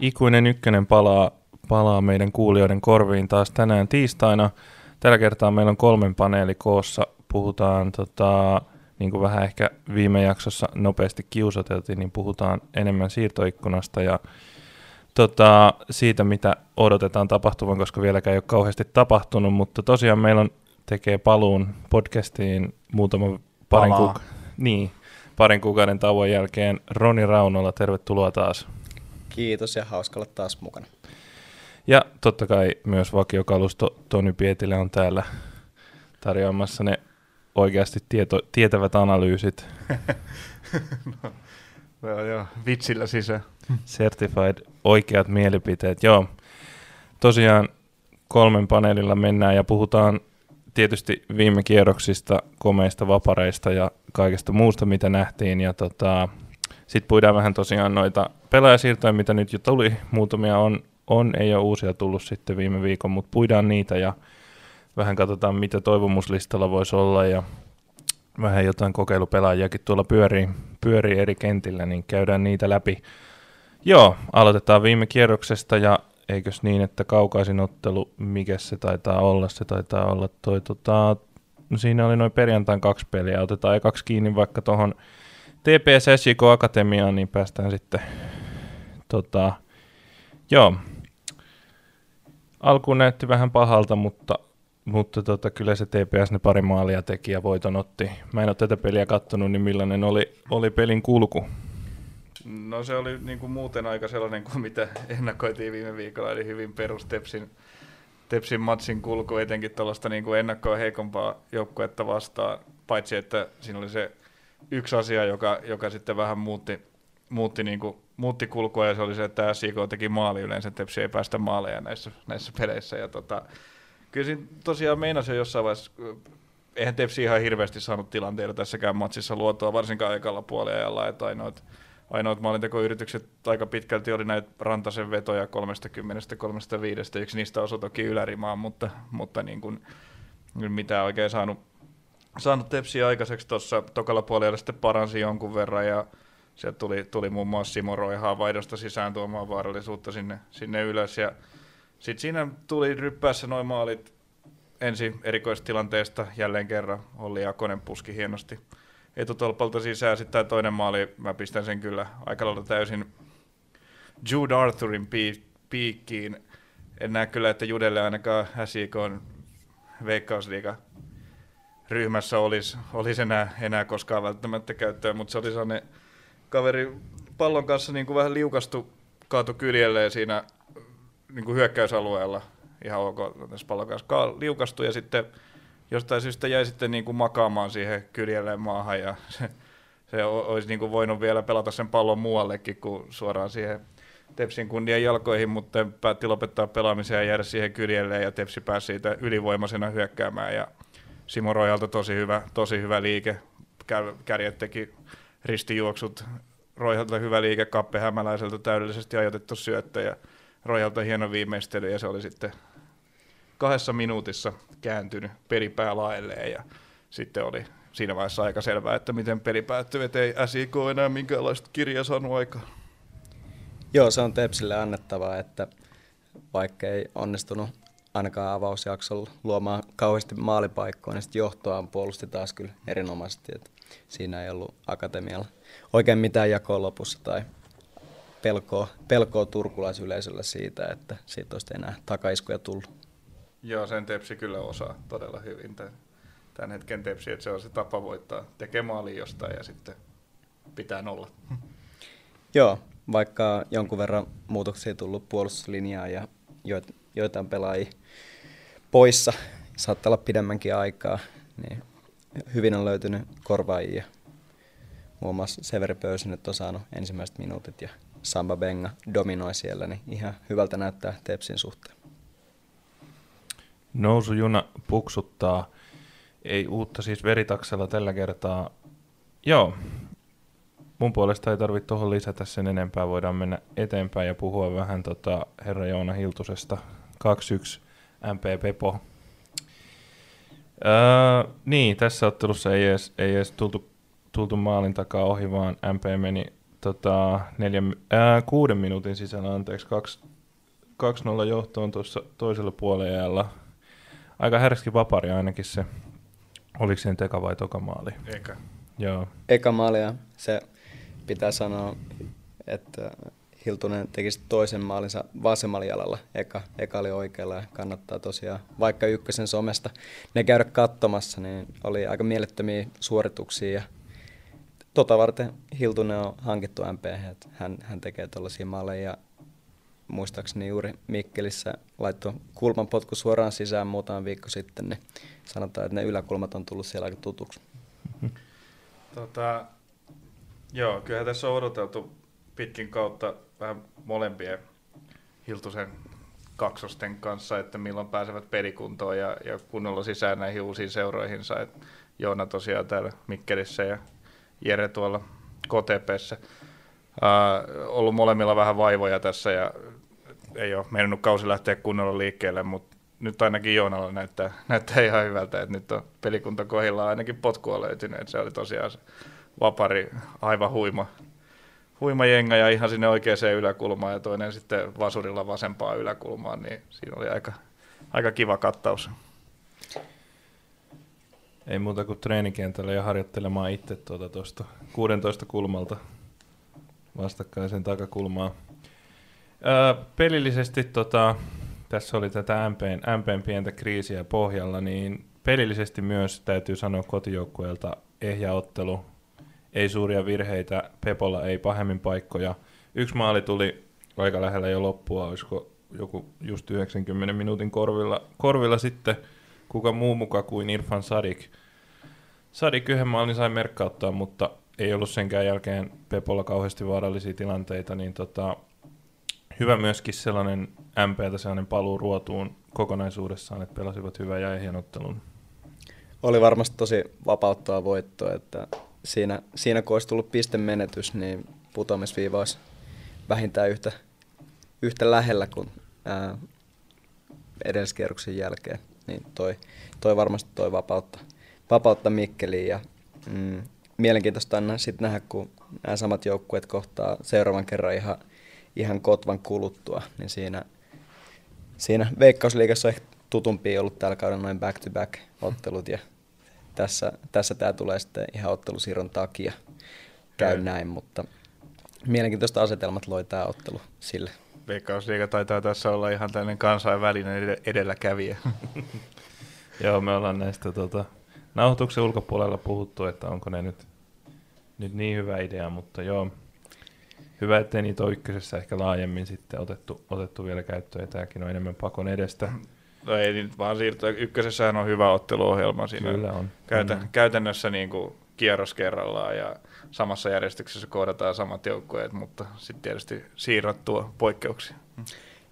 Ikuinen ykkönen palaa, palaa meidän kuulijoiden korviin taas tänään tiistaina. Tällä kertaa meillä on kolmen paneeli koossa. Puhutaan, tota, niin kuin vähän ehkä viime jaksossa nopeasti kiusateltiin, niin puhutaan enemmän siirtoikkunasta ja tota, siitä, mitä odotetaan tapahtuvan, koska vieläkään ei ole kauheasti tapahtunut, mutta tosiaan meillä on tekee paluun podcastiin muutama parin, kuuk- niin, parin kuukauden tauon jälkeen Roni Raunola, tervetuloa taas. Kiitos ja hauska olla taas mukana. Ja totta kai myös vakiokalusto Toni Pietilä on täällä tarjoamassa ne oikeasti tieto, tietävät analyysit. no, joo, vitsillä sisään. Certified oikeat mielipiteet. Joo, tosiaan kolmen paneelilla mennään ja puhutaan tietysti viime kierroksista, komeista vapareista ja kaikesta muusta, mitä nähtiin. Ja tota, sitten puidaan vähän tosiaan noita pelaajasiirtoja, mitä nyt jo tuli. Muutamia on, on ei ole uusia tullut sitten viime viikon, mutta puidaan niitä ja vähän katsotaan, mitä toivomuslistalla voisi olla ja vähän jotain kokeilupelaajiakin tuolla pyörii, pyörii eri kentillä, niin käydään niitä läpi. Joo, aloitetaan viime kierroksesta ja eikös niin, että kaukaisin ottelu, mikä se taitaa olla? Se taitaa olla toi, tota, siinä oli noin perjantain kaksi peliä, otetaan kaksi kiinni vaikka tuohon TPS SJK Akatemiaan, niin päästään sitten, tota, joo, alkuun näytti vähän pahalta, mutta, mutta tota, kyllä se TPS ne pari maalia teki ja voiton otti. Mä en ole tätä peliä kattonut, niin millainen oli, oli pelin kulku? No se oli niin kuin muuten aika sellainen kuin mitä ennakoitiin viime viikolla, eli hyvin perus Tepsin, matsin kulku, etenkin tuollaista niin ennakkoa heikompaa joukkuetta vastaan, paitsi että siinä oli se yksi asia, joka, joka sitten vähän muutti, muutti, niin kuin, muutti kulkua, ja se oli se, että SIK teki maali yleensä, Tepsi ei päästä maaleja näissä, näissä peleissä, ja tota, kyllä siinä tosiaan meinasi jo jossain vaiheessa, eihän Tepsi ihan hirveästi saanut tilanteita tässäkään matsissa luotua, varsinkaan aikalla puoliajalla, että ainoat, ainoat maalintekoyritykset aika pitkälti oli näitä Rantasen vetoja 30-35, yksi niistä osui toki ylärimaan, mutta, mutta niin kuin, mitä oikein saanut, saanut tepsiä aikaiseksi tuossa tokalla puolella sitten paransi jonkun verran ja sieltä tuli, tuli muun muassa Simo Roihaa vaihdosta sisään tuomaan vaarallisuutta sinne, sinne ylös ja sitten siinä tuli ryppäässä noin maalit ensi erikoistilanteesta jälleen kerran. Olli Jakonen puski hienosti etutolpalta sisään. Sitten tämä toinen maali, mä pistän sen kyllä aika lailla täysin Jude Arthurin piikkiin. En näe kyllä, että Judelle ainakaan SIK on veikkausliiga ryhmässä olisi, olisi enää, enää koskaan välttämättä käyttöön, mutta se oli sellainen kaveri pallon kanssa niin kuin vähän liukastu, kaatu kyljelleen siinä niin kuin hyökkäysalueella, ihan ok tässä pallon kanssa liukastui ja sitten jostain syystä jäi sitten niin kuin makaamaan siihen kyljelleen maahan ja se, se olisi niin kuin voinut vielä pelata sen pallon muuallekin kuin suoraan siihen Tepsin kundien jalkoihin, mutta päätti lopettaa pelaamisen ja jäädä siihen kyljelleen ja Tepsi pääsi siitä ylivoimaisena hyökkäämään ja Simo Rojalta tosi hyvä, tosi hyvä liike, kärjet teki ristijuoksut, Rojalta hyvä liike, Kappe Hämäläiseltä täydellisesti ajoitettu syöttö ja Rojalta hieno viimeistely ja se oli sitten kahdessa minuutissa kääntynyt peripää laelleen ja sitten oli siinä vaiheessa aika selvää, että miten peli päättyy, että ei SIK enää minkäänlaista kirjaa saanut aikaa. Joo, se on Tepsille annettavaa, että vaikka ei onnistunut ainakaan avausjaksolla luomaan kauheasti maalipaikkoja, niin sitten johtoaan puolusti taas kyllä erinomaisesti. Että siinä ei ollut akatemialla oikein mitään jakoa lopussa tai pelkoa, pelkoa turkulaisyleisöllä siitä, että siitä olisi enää takaiskuja tullut. Joo, sen Tepsi kyllä osaa todella hyvin tämän, tämän hetken Tepsi, että se on se tapa voittaa, tekee maali jostain ja sitten pitää nolla. Joo, vaikka jonkun verran muutoksia tullut puolustuslinjaa ja joitain pelaajia poissa, saattaa olla pidemmänkin aikaa, niin hyvin on löytynyt korvaajia. Muun muassa Severi Pöysi nyt on saanut ensimmäiset minuutit ja Samba Benga dominoi siellä, niin ihan hyvältä näyttää Tepsin suhteen. Nousujuna puksuttaa. Ei uutta siis veritaksella tällä kertaa. Joo, mun puolesta ei tarvitse tuohon lisätä sen enempää. Voidaan mennä eteenpäin ja puhua vähän tota herra Joona Hiltusesta. 2-1 MP Pepo. Öö, niin, tässä ottelussa ei edes, ei edes tultu, tultu maalin takaa ohi, vaan MP meni tota, neljän, ää, kuuden minuutin sisällä, anteeksi, 2-0 johtoon tuossa toisella puolella Aika härski vapari ainakin se. Oliko sen teka vai toka maali? Eka. Joo. Eka maali ja se pitää sanoa, että Hiltunen teki toisen maalinsa vasemmalla jalalla. Eka, eka oli oikealla ja kannattaa tosiaan, vaikka ykkösen somesta ne käydä katsomassa, niin oli aika mielettömiä suorituksia ja tota varten Hiltunen on hankittu MP, että hän, hän tekee tuollaisia maaleja ja muistaakseni juuri Mikkelissä laittoi kulmanpotku suoraan sisään muutama viikko sitten, niin sanotaan, että ne yläkulmat on tullut siellä aika tutuksi. Tota, joo, kyllähän tässä on odoteltu pitkin kautta vähän molempien Hiltusen kaksosten kanssa, että milloin pääsevät pelikuntoon ja, ja kunnolla sisään näihin uusiin seuroihinsa. Et Joona tosiaan täällä Mikkelissä ja Jere tuolla KTPssä. Uh, ollut molemmilla vähän vaivoja tässä ja ei ole mennyt kausi lähteä kunnolla liikkeelle, mutta nyt ainakin Joonalla näyttää, näyttää ihan hyvältä, että nyt on pelikunta ainakin potkua löytynyt, että se oli tosiaan se vapari aivan huima, huima jenga ja ihan sinne oikeaan yläkulmaan ja toinen sitten vasurilla vasempaa yläkulmaan, niin siinä oli aika, aika kiva kattaus. Ei muuta kuin treenikentällä ja harjoittelemaan itse tuota tuosta 16 kulmalta vastakkaisen takakulmaa. Öö, pelillisesti tota, tässä oli tätä MPn, MPn pientä kriisiä pohjalla, niin pelillisesti myös täytyy sanoa kotijoukkueelta ehjä ottelu. Ei suuria virheitä, Pepolla ei pahemmin paikkoja. Yksi maali tuli aika lähellä jo loppua, olisiko joku just 90 minuutin korvilla, korvilla sitten, kuka muu muka kuin Irfan Sadik. Sadik yhden maalin sai merkkauttaa, mutta ei ollut senkään jälkeen Pepolla kauheasti vaarallisia tilanteita, niin tota, hyvä myöskin sellainen MPtä sellainen paluu ruotuun kokonaisuudessaan, että pelasivat hyvän ja ehjän ottelun. Oli varmasti tosi vapauttava voitto, että siinä, siinä kun olisi tullut pistemenetys, niin putoamisviiva olisi vähintään yhtä, yhtä lähellä kuin ää, edelliskierroksen jälkeen. Niin toi, toi varmasti toi vapautta, vapautta Mikkeliin ja mm, mielenkiintoista on sitten nähdä, kun nämä samat joukkueet kohtaa seuraavan kerran ihan, ihan kotvan kuluttua, niin siinä, siinä Veikkausliigassa on ehkä tutumpi ollut tällä kaudella noin back-to-back ottelut ja tässä, tässä tämä tulee sitten ihan ottelusiirron takia käy mm. näin, mutta mielenkiintoista asetelmat loi tämä ottelu sille. Veikkausliiga taitaa tässä olla ihan tällainen kansainvälinen edelläkävijä. Joo, me ollaan näistä tota, nauhoituksen ulkopuolella puhuttu, että onko ne nyt nyt niin hyvä idea, mutta joo, hyvä, ettei niitä ole ykkösessä ehkä laajemmin sitten otettu, otettu vielä käyttöön, ja tämäkin on enemmän pakon edestä. No ei nyt vaan siirtyä. Ykkösessähän on hyvä otteluohjelma siinä. Kyllä on. Käytä, on. Käytännössä niin kuin kierros kerrallaan ja samassa järjestyksessä kohdataan samat joukkueet, mutta sitten tietysti siirrot tuo poikkeuksia.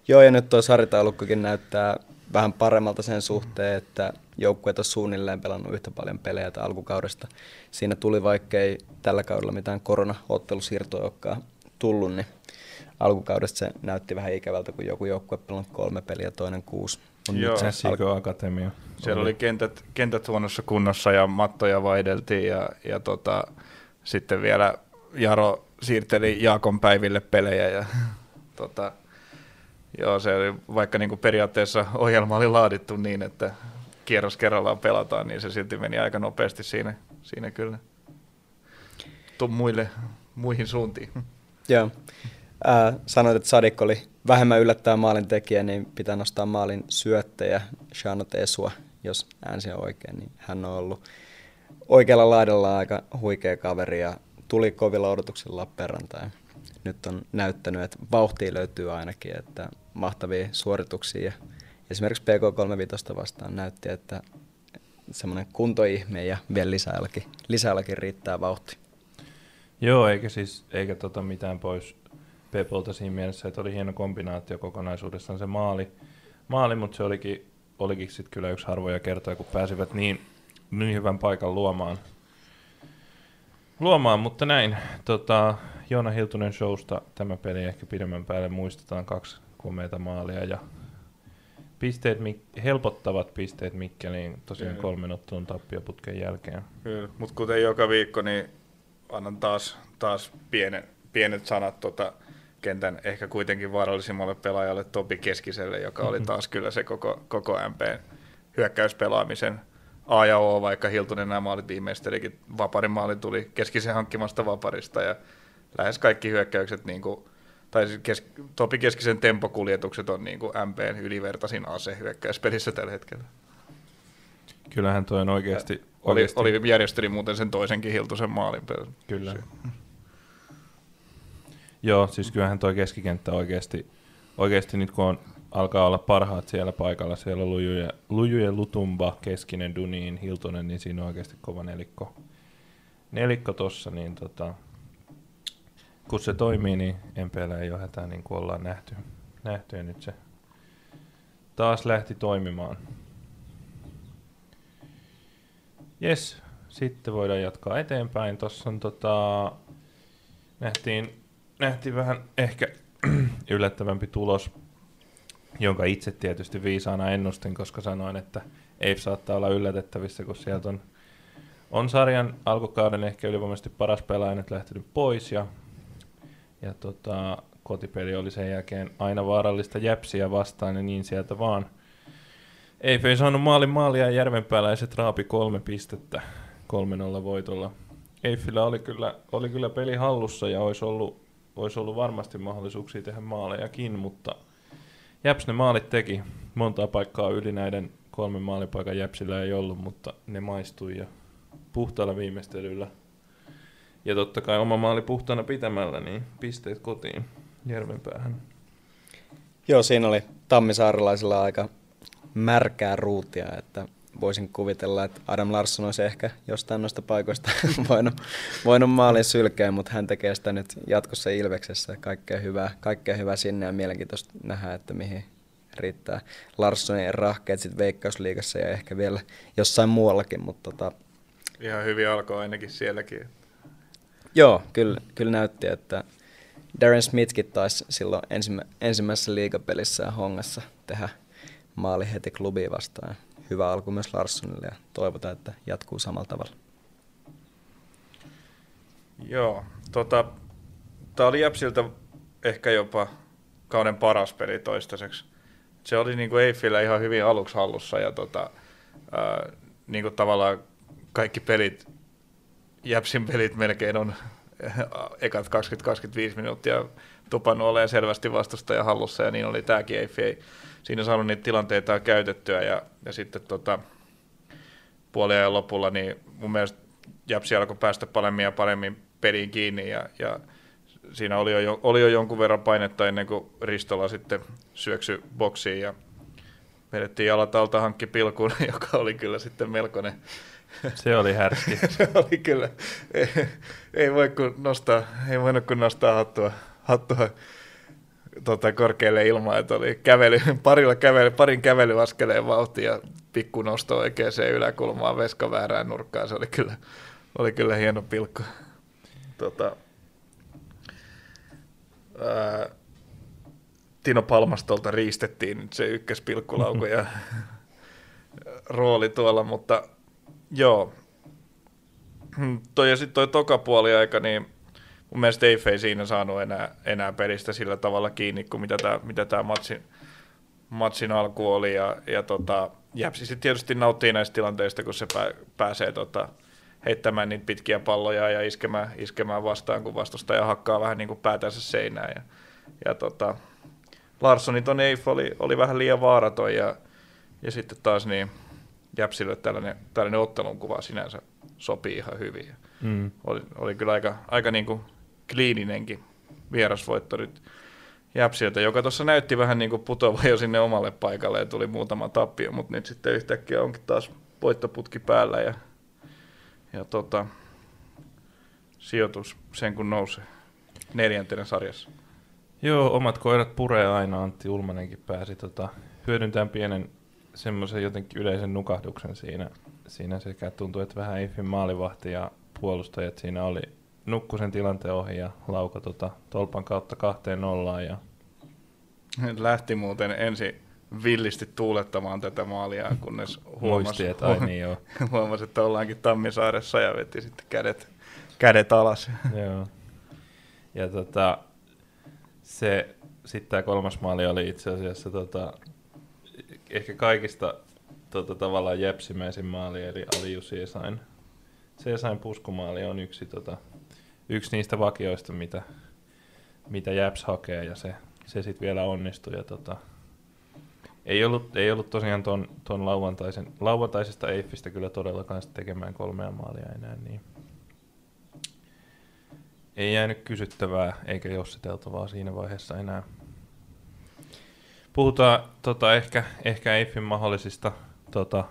Joo, ja nyt tuo sarjataulukkokin näyttää vähän paremmalta sen suhteen, että joukkueet on suunnilleen pelannut yhtä paljon pelejä alkukaudesta. Siinä tuli vaikkei tällä kaudella mitään korona-ottelusiirtoja olekaan tullut, niin alkukaudesta se näytti vähän ikävältä, kun joku joukkue pelannut kolme peliä, toinen kuusi. On Joo, nyt se alko- Akatemia. Siellä oli kentät, kentät huonossa kunnossa ja mattoja vaihdeltiin ja, ja tota, sitten vielä Jaro siirteli Jaakon päiville pelejä ja tota, Joo, se oli, vaikka niin kuin periaatteessa ohjelma oli laadittu niin, että kierros kerrallaan pelataan, niin se silti meni aika nopeasti siinä, siinä kyllä tu, muille, muihin suuntiin. Joo. Äh, sanoit, että Sadik oli vähemmän yllättävä maalin tekijä, niin pitää nostaa maalin syöttäjä Shanot Esua, jos äänsi on oikein, niin hän on ollut oikealla laidalla aika huikea kaveri ja tuli kovilla odotuksilla Lappeenrantaan. Nyt on näyttänyt, että vauhtia löytyy ainakin, että mahtavia suorituksia. Ja esimerkiksi PK35 vastaan näytti, että semmoinen kuntoihme ja vielä lisäälläkin, lisäälläkin riittää vauhti. Joo, eikä siis eikä tota mitään pois Pepolta siinä mielessä, että oli hieno kombinaatio kokonaisuudessaan se maali, maali mutta se olikin, olikin sitten kyllä yksi harvoja kertoja, kun pääsivät niin, niin hyvän paikan luomaan. Luomaan, mutta näin. Tota, Joona Hiltunen showsta tämä peli ehkä pidemmän päälle muistetaan kaksi komeita maalia ja pisteet, helpottavat pisteet Mikkeliin tosiaan Kyllä. kolmen ottelun tappioputken jälkeen. Kyllä, mutta kuten joka viikko, niin annan taas, taas pienen, pienet sanat tota, kentän ehkä kuitenkin vaarallisimmalle pelaajalle Topi Keskiselle, joka oli mm-hmm. taas kyllä se koko, koko MP hyökkäyspelaamisen A ja O, vaikka Hiltunen nämä maalit viimeistelikin. Vaparin maali tuli Keskisen hankkimasta Vaparista ja lähes kaikki hyökkäykset, niin kuin, tai siis kes, Topi Keskisen tempokuljetukset on niin kuin MPn ylivertaisin ase hyökkäyspelissä tällä hetkellä. Kyllähän toi on oikeasti... Oli, oikeasti... oli järjesteli muuten sen toisenkin Hiltusen maalin. Kyllä. Joo, siis kyllähän toi keskikenttä oikeasti, oikeasti nyt kun on, alkaa olla parhaat siellä paikalla, siellä on Luju ja, Luju ja Lutumba, Keskinen, Duniin, Hiltonen, niin siinä on oikeasti kova nelikko, nelikko tossa, niin tota, kun se toimii, niin MPL ei ole hätää niin kuin ollaan nähty, nähty ja nyt se taas lähti toimimaan. Jes, sitten voidaan jatkaa eteenpäin. Tuossa on tota, nähtiin nähtiin vähän ehkä yllättävämpi tulos, jonka itse tietysti viisaana ennustin, koska sanoin, että ei saattaa olla yllätettävissä, kun sieltä on, on sarjan alkukauden ehkä ylivoimaisesti paras pelaaja nyt lähtenyt pois ja, ja tota, kotipeli oli sen jälkeen aina vaarallista jäpsiä vastaan ja niin sieltä vaan. ei saanut maalin maalia ja järvenpääläiset raapi kolme pistettä 3-0 voitolla. Eiffillä oli kyllä, oli kyllä peli hallussa ja olisi ollut olisi ollut varmasti mahdollisuuksia tehdä maalejakin, mutta Jäps ne maalit teki. Montaa paikkaa yli näiden kolmen maalipaikan Jäpsillä ei ollut, mutta ne maistui ja puhtaalla viimeistelyllä. Ja totta kai oma maali puhtaana pitämällä, niin pisteet kotiin Järvenpäähän. Joo, siinä oli Tammisaarelaisilla aika märkää ruutia, että voisin kuvitella, että Adam Larsson olisi ehkä jostain noista paikoista voinut, voinut maalin sylkeä, mutta hän tekee sitä nyt jatkossa Ilveksessä. Kaikkea hyvää, kaikkea hyvää sinne ja mielenkiintoista nähdä, että mihin riittää Larssonin rahkeet sitten Veikkausliigassa ja ehkä vielä jossain muuallakin. Mutta tota... Ihan hyvin alkoi ainakin sielläkin. Joo, kyllä, kyllä näytti, että Darren Smithkin taisi silloin ensimmä, ensimmäisessä liigapelissä hongassa tehdä maali heti klubiin vastaan hyvä alku myös Larssonille ja toivotaan, että jatkuu samalla tavalla. Joo, tota, tämä oli Jäpsiltä ehkä jopa kauden paras peli toistaiseksi. Se oli niin kuin Eiffillä ihan hyvin aluksi hallussa ja tota, ää, niin kuin tavallaan kaikki pelit, Jäpsin pelit melkein on ekat 20-25 minuuttia tupannut olemaan selvästi vastustaja hallussa ja niin oli tämäkin Eiffi ei siinä saanut niitä tilanteita käytettyä ja, ja sitten tota, puoliajan lopulla niin mun mielestä Japsi alkoi päästä paremmin ja paremmin peliin kiinni ja, ja siinä oli jo, oli jo jonkun verran painetta ennen kuin Ristola sitten syöksy boksiin ja vedettiin jalat alta hankki pilkun, joka oli kyllä sitten melkoinen. Se oli härski. Se oli kyllä. Ei, ei, voi kun nostaa, ei voinut kun nostaa hattua, hattua tota, korkealle ilmaan, että oli kävely, parilla kävely, parin kävelyaskeleen vauhti ja pikku nosto oikeaan yläkulmaan veskaväärään nurkkaan. Se oli kyllä, oli kyllä hieno pilkku. Tota, ää, Tino Palmastolta riistettiin se ykköspilkkulauku ja rooli tuolla, mutta joo. Toi, ja sitten toi toka puoli aika, niin mun mielestä Dave ei siinä saanut enää, enää pelistä sillä tavalla kiinni kuin mitä tämä mitä tää matsin, matsin alku oli. Ja, ja tota, Jäpsi sitten tietysti nauttii näistä tilanteista, kun se pää, pääsee tota, heittämään niitä pitkiä palloja ja iskemään, iskemään vastaan, kun vastustaja hakkaa vähän niin kuin päätänsä seinään. Ja, ja tota, Larssoni ton Eif oli, oli vähän liian vaaraton ja, ja sitten taas niin Jäpsille tällainen, tällainen ottelun kuva sinänsä sopii ihan hyvin. Mm. Oli, oli kyllä aika, aika niin kuin kliininenkin vierasvoitto nyt Jäpsiltä, joka tuossa näytti vähän niin kuin putoava jo sinne omalle paikalle ja tuli muutama tappio, mutta nyt sitten yhtäkkiä onkin taas voittoputki päällä ja, ja tota, sijoitus sen kun nousee neljäntenä sarjassa. Joo, omat koirat puree aina. Antti Ulmanenkin pääsi tota, hyödyntämään pienen semmoisen jotenkin yleisen nukahduksen siinä. Siinä sekä tuntui, että vähän Eiffin maalivahti ja puolustajat siinä oli nukkusen tilanteen ohi ja lauka tota, tolpan kautta kahteen nollaan. Ja... Lähti muuten ensin villisti tuulettamaan tätä maalia, kunnes huomasi, Muisti, että, ai niin joo. huomasi, että ollaankin Tammisaaressa ja veti sitten kädet, kädet alas. joo. Ja tota, se, sitten tämä kolmas maali oli itse asiassa tota, ehkä kaikista tota, tavallaan jepsimäisin maali, eli Ali Jusiesain. Ciesain puskumaali on yksi, tota, yksi niistä vakioista, mitä, mitä Japs hakee, ja se, se sitten vielä onnistui. Ja, tota, ei ollut, ei ollut tosiaan ton, ton lauantaisen, lauantaisesta Eiffistä kyllä todellakaan tekemään kolmea maalia enää, niin ei jäänyt kysyttävää eikä jossiteltavaa siinä vaiheessa enää. Puhutaan tota, ehkä, ehkä Eiffin mahdollisista tota,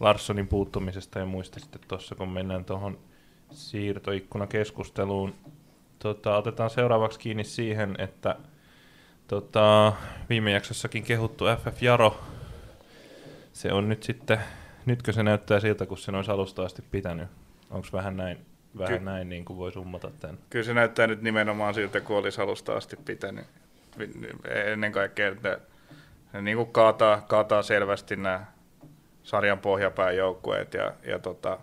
Larssonin puuttumisesta ja muista sitten tuossa, kun mennään tuohon siirtoikkunakeskusteluun. Tota, otetaan seuraavaksi kiinni siihen, että tota, viime jaksossakin kehuttu FF Jaro, se on nyt sitten, nytkö se näyttää siltä, kun se olisi alusta asti pitänyt? Onko vähän näin, vähän Ky- näin niin kuin voi summata tämän? Kyllä se näyttää nyt nimenomaan siltä, kun olisi alusta asti pitänyt. Ennen kaikkea, että ne niin kuin kaataa, kaataa selvästi nämä sarjan pohjapään joukkueet ja, ja tota,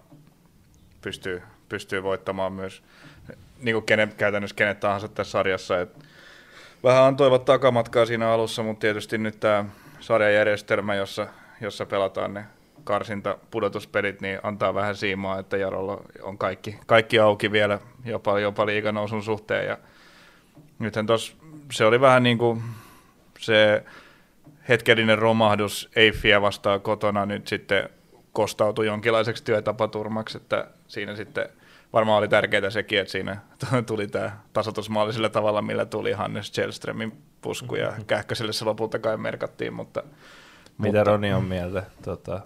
pystyy, pystyy voittamaan myös niin kuin kene, käytännössä kenet tahansa tässä sarjassa. Et vähän antoivat takamatkaa siinä alussa, mutta tietysti nyt tämä sarjajärjestelmä, jossa, jossa pelataan ne karsinta pudotuspelit, niin antaa vähän siimaa, että Jarolla on kaikki, kaikki auki vielä jopa, jopa liiganousun suhteen. Ja nythän tos, se oli vähän niin kuin se hetkellinen romahdus Eiffiä vastaan kotona nyt sitten kostautui jonkinlaiseksi työtapaturmaksi, että siinä sitten varmaan oli tärkeää sekin, että siinä tuli tämä tasoitusmaali sillä tavalla, millä tuli Hannes Kjellströmin pusku ja mm-hmm. Kähköselle se lopulta kai merkattiin, mutta... Mitä mutta... Roni on mieltä? Tota,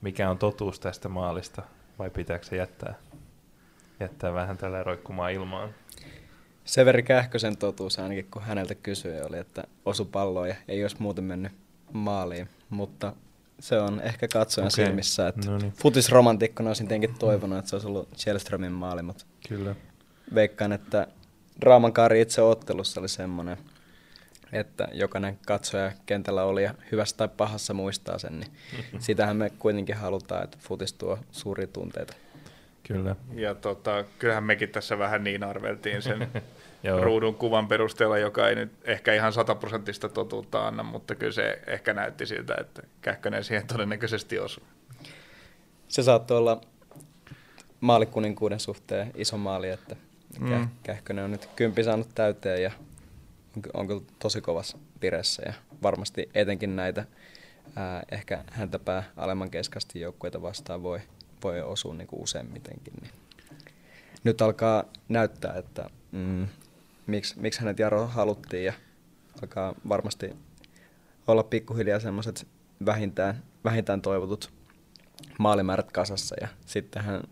mikä on totuus tästä maalista vai pitääkö se jättää, jättää vähän tällä roikkumaan ilmaan? Severi Kähkösen totuus ainakin, kun häneltä kysyi, oli, että osu palloa ja ei olisi muuten mennyt maaliin. Mutta se on ehkä katsojan okay. silmissä, että no niin. futisromantikkona olisin tietenkin toivonut, että se olisi ollut Shellströmin maali, mutta Kyllä. veikkaan, että draaman kaari itse ottelussa oli semmoinen, että jokainen katsoja kentällä oli ja hyvässä tai pahassa muistaa sen, niin sitähän me kuitenkin halutaan, että futis tuo suuria tunteita. Kyllä. Ja tota, kyllähän mekin tässä vähän niin arveltiin sen ruudun kuvan perusteella, joka ei nyt ehkä ihan sataprosenttista totuutta anna, mutta kyllä se ehkä näytti siltä, että Kähkönen siihen todennäköisesti osui. Se saattoi olla maalikuninkuuden suhteen iso maali, että mm. Kähkönen on nyt kympi saanut täyteen ja on kyllä tosi kovassa pireessä ja varmasti etenkin näitä ää, ehkä häntäpää alemman keskasti joukkueita vastaan voi, voi osua niin kuin useimmitenkin. Niin. Nyt alkaa näyttää, että mm, miksi, miksi hänet Jaro haluttiin ja alkaa varmasti olla pikkuhiljaa semmoiset vähintään, vähintään toivotut maalimäärät kasassa ja sittenhän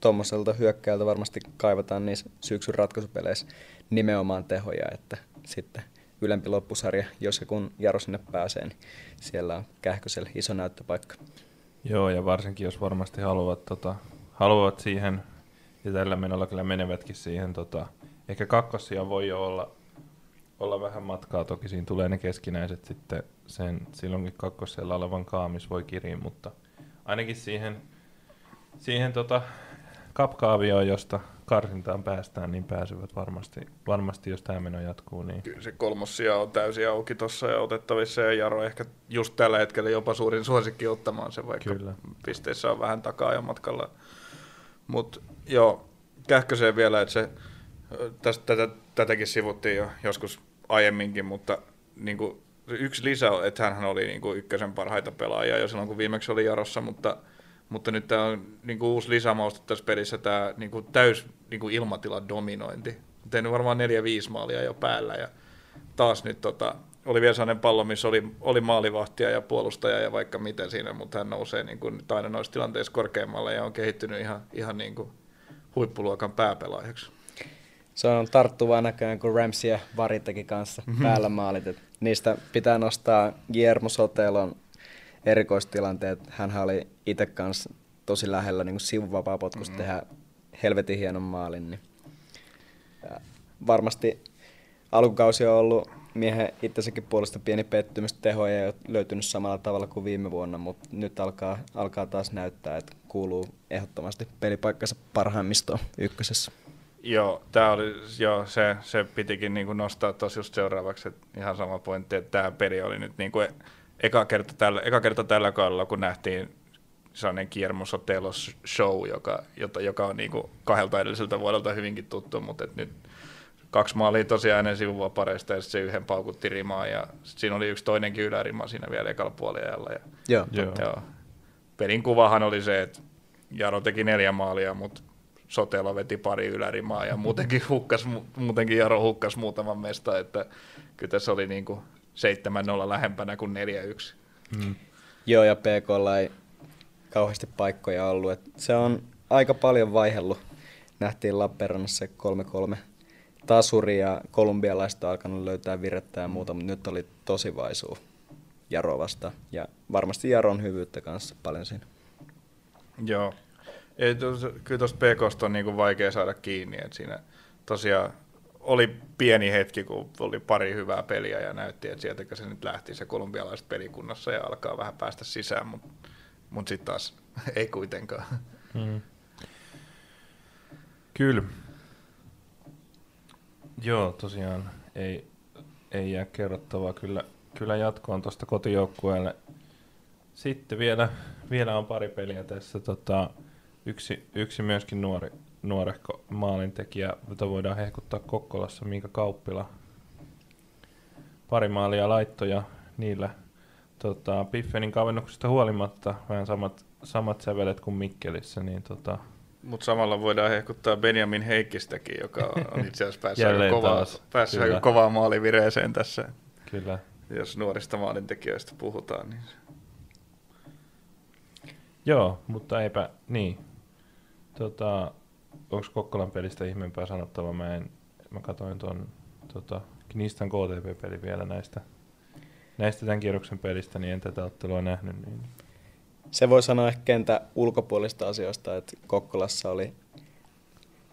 tuommoiselta hyökkäältä varmasti kaivataan niissä syksyn ratkaisupeleissä nimenomaan tehoja, että sitten ylempi loppusarja, jos ja kun Jaro sinne pääsee, niin siellä on Kähkösellä iso näyttöpaikka. Joo, ja varsinkin jos varmasti haluavat, tota, haluavat siihen, ja tällä menolla kyllä menevätkin siihen, tota, ehkä kakkosia voi jo olla, olla vähän matkaa, toki siinä tulee ne keskinäiset sitten sen silloinkin kakkosella olevan kaamis voi kiriin, mutta ainakin siihen, siihen tota, kapkaavioon, josta karsintaan päästään, niin pääsevät varmasti, varmasti jos tämä meno jatkuu. Niin. Kyllä se kolmossia on täysin auki tuossa ja otettavissa ja Jaro ehkä just tällä hetkellä jopa suurin suosikki ottamaan se, vaikka Kyllä. pisteissä on vähän takaa ja matkalla. Mutta joo, Kähköseen vielä, että se, tästä, tätä, tätäkin sivuttiin jo joskus aiemminkin, mutta niin kuin, yksi lisä, että hän oli niin kuin ykkösen parhaita pelaajia jo silloin, kun viimeksi oli Jarossa, mutta – mutta nyt tämä on niin kuin uusi lisämauste tässä pelissä, tämä niin kuin täys niin kuin ilmatilan dominointi. Tehnyt varmaan neljä viisi maalia jo päällä ja taas nyt tota, oli vielä sellainen pallo, missä oli, oli maalivahtia ja puolustaja ja vaikka miten siinä, mutta hän nousee niin kuin aina noissa tilanteissa korkeammalle ja on kehittynyt ihan, ihan niin kuin huippuluokan pääpelaajaksi. Se on tarttuvaa näköjään, kun Ramsey ja Varittakin kanssa mm-hmm. päällä maalit. Et niistä pitää nostaa Guillermo Sotelon erikoistilanteet. Hän oli itse kanssa tosi lähellä niin sivuvapaa potkusta mm-hmm. tehdä helvetin hienon maalin. Niin. Ja varmasti alkukausi on ollut miehen itsensäkin puolesta pieni pettymys. Tehoja ei ole löytynyt samalla tavalla kuin viime vuonna, mutta nyt alkaa, alkaa taas näyttää, että kuuluu ehdottomasti pelipaikkansa parhaimmistoon ykkösessä. Joo, tää oli, joo se, se pitikin niinku nostaa tuossa just seuraavaksi, että ihan sama pointti, että tämä peli oli nyt niinku eka, kerta tällä, eka kerta tällä kaudella, kun nähtiin sellainen Guillermo Sotelos show, joka, jota, joka on niinku kahdelta edelliseltä vuodelta hyvinkin tuttu, mutta et nyt kaksi maalia tosiaan ennen sivuvapareista ja se yhden paukutti rimaa ja siinä oli yksi toinenkin ylärima siinä vielä ekalla puoliajalla. Ja, Joo. Joo. joo. Pelin kuvahan oli se, että Jaro teki neljä maalia, mutta Sotelo veti pari ylärimaa ja muutenkin, hukkas, mu- muutenkin Jaro hukkas muutaman mesta, että kyllä tässä oli niinku 7-0 lähempänä kuin 4-1. Mm. Joo, ja PKlla ei kauheasti paikkoja ollut. Et se on aika paljon vaihellut. Nähtiin Lappeenrannassa se 3-3 tasuri ja kolumbialaista on alkanut löytää virettä ja muuta, mutta nyt oli tosi vaisuu Jaro vasta. Ja varmasti Jaron hyvyyttä kanssa paljon siinä. Joo. Ei, tos, kyllä tuosta PKsta on niinku vaikea saada kiinni, että siinä tosiaan oli pieni hetki, kun oli pari hyvää peliä ja näytti, että sieltä se nyt lähti se kolumbialaiset pelikunnassa ja alkaa vähän päästä sisään, mutta mut sitten taas ei kuitenkaan. Mm. Kyllä. Joo, tosiaan ei, ei jää kerrottavaa kyllä, kyllä jatkoon tuosta kotijoukkueelle. Sitten vielä, vielä on pari peliä tässä. Tota, yksi, yksi myöskin nuori, nuorehko maalintekijä, jota voidaan hehkuttaa Kokkolassa, Miika Kauppila. Pari maalia laittoja niillä tota, Piffenin kavennuksesta huolimatta, vähän samat, samat sävelet kuin Mikkelissä, niin tota, Mutta samalla voidaan hehkuttaa Benjamin Heikkistäkin, joka on itse asiassa päässyt, aika kovaa, päässyt aika kovaa maalivireeseen tässä. kyllä Jos nuorista maalintekijöistä puhutaan, niin Joo, mutta eipä niin. Tota, onko Kokkolan pelistä ihmeempää sanottavaa? Mä, en, mä katsoin tuon tota, Knistan KTP-peli vielä näistä, näistä tämän kierroksen pelistä, niin en tätä ottelua nähnyt. Niin. Se voi sanoa ehkä kentä ulkopuolista asioista, että Kokkolassa oli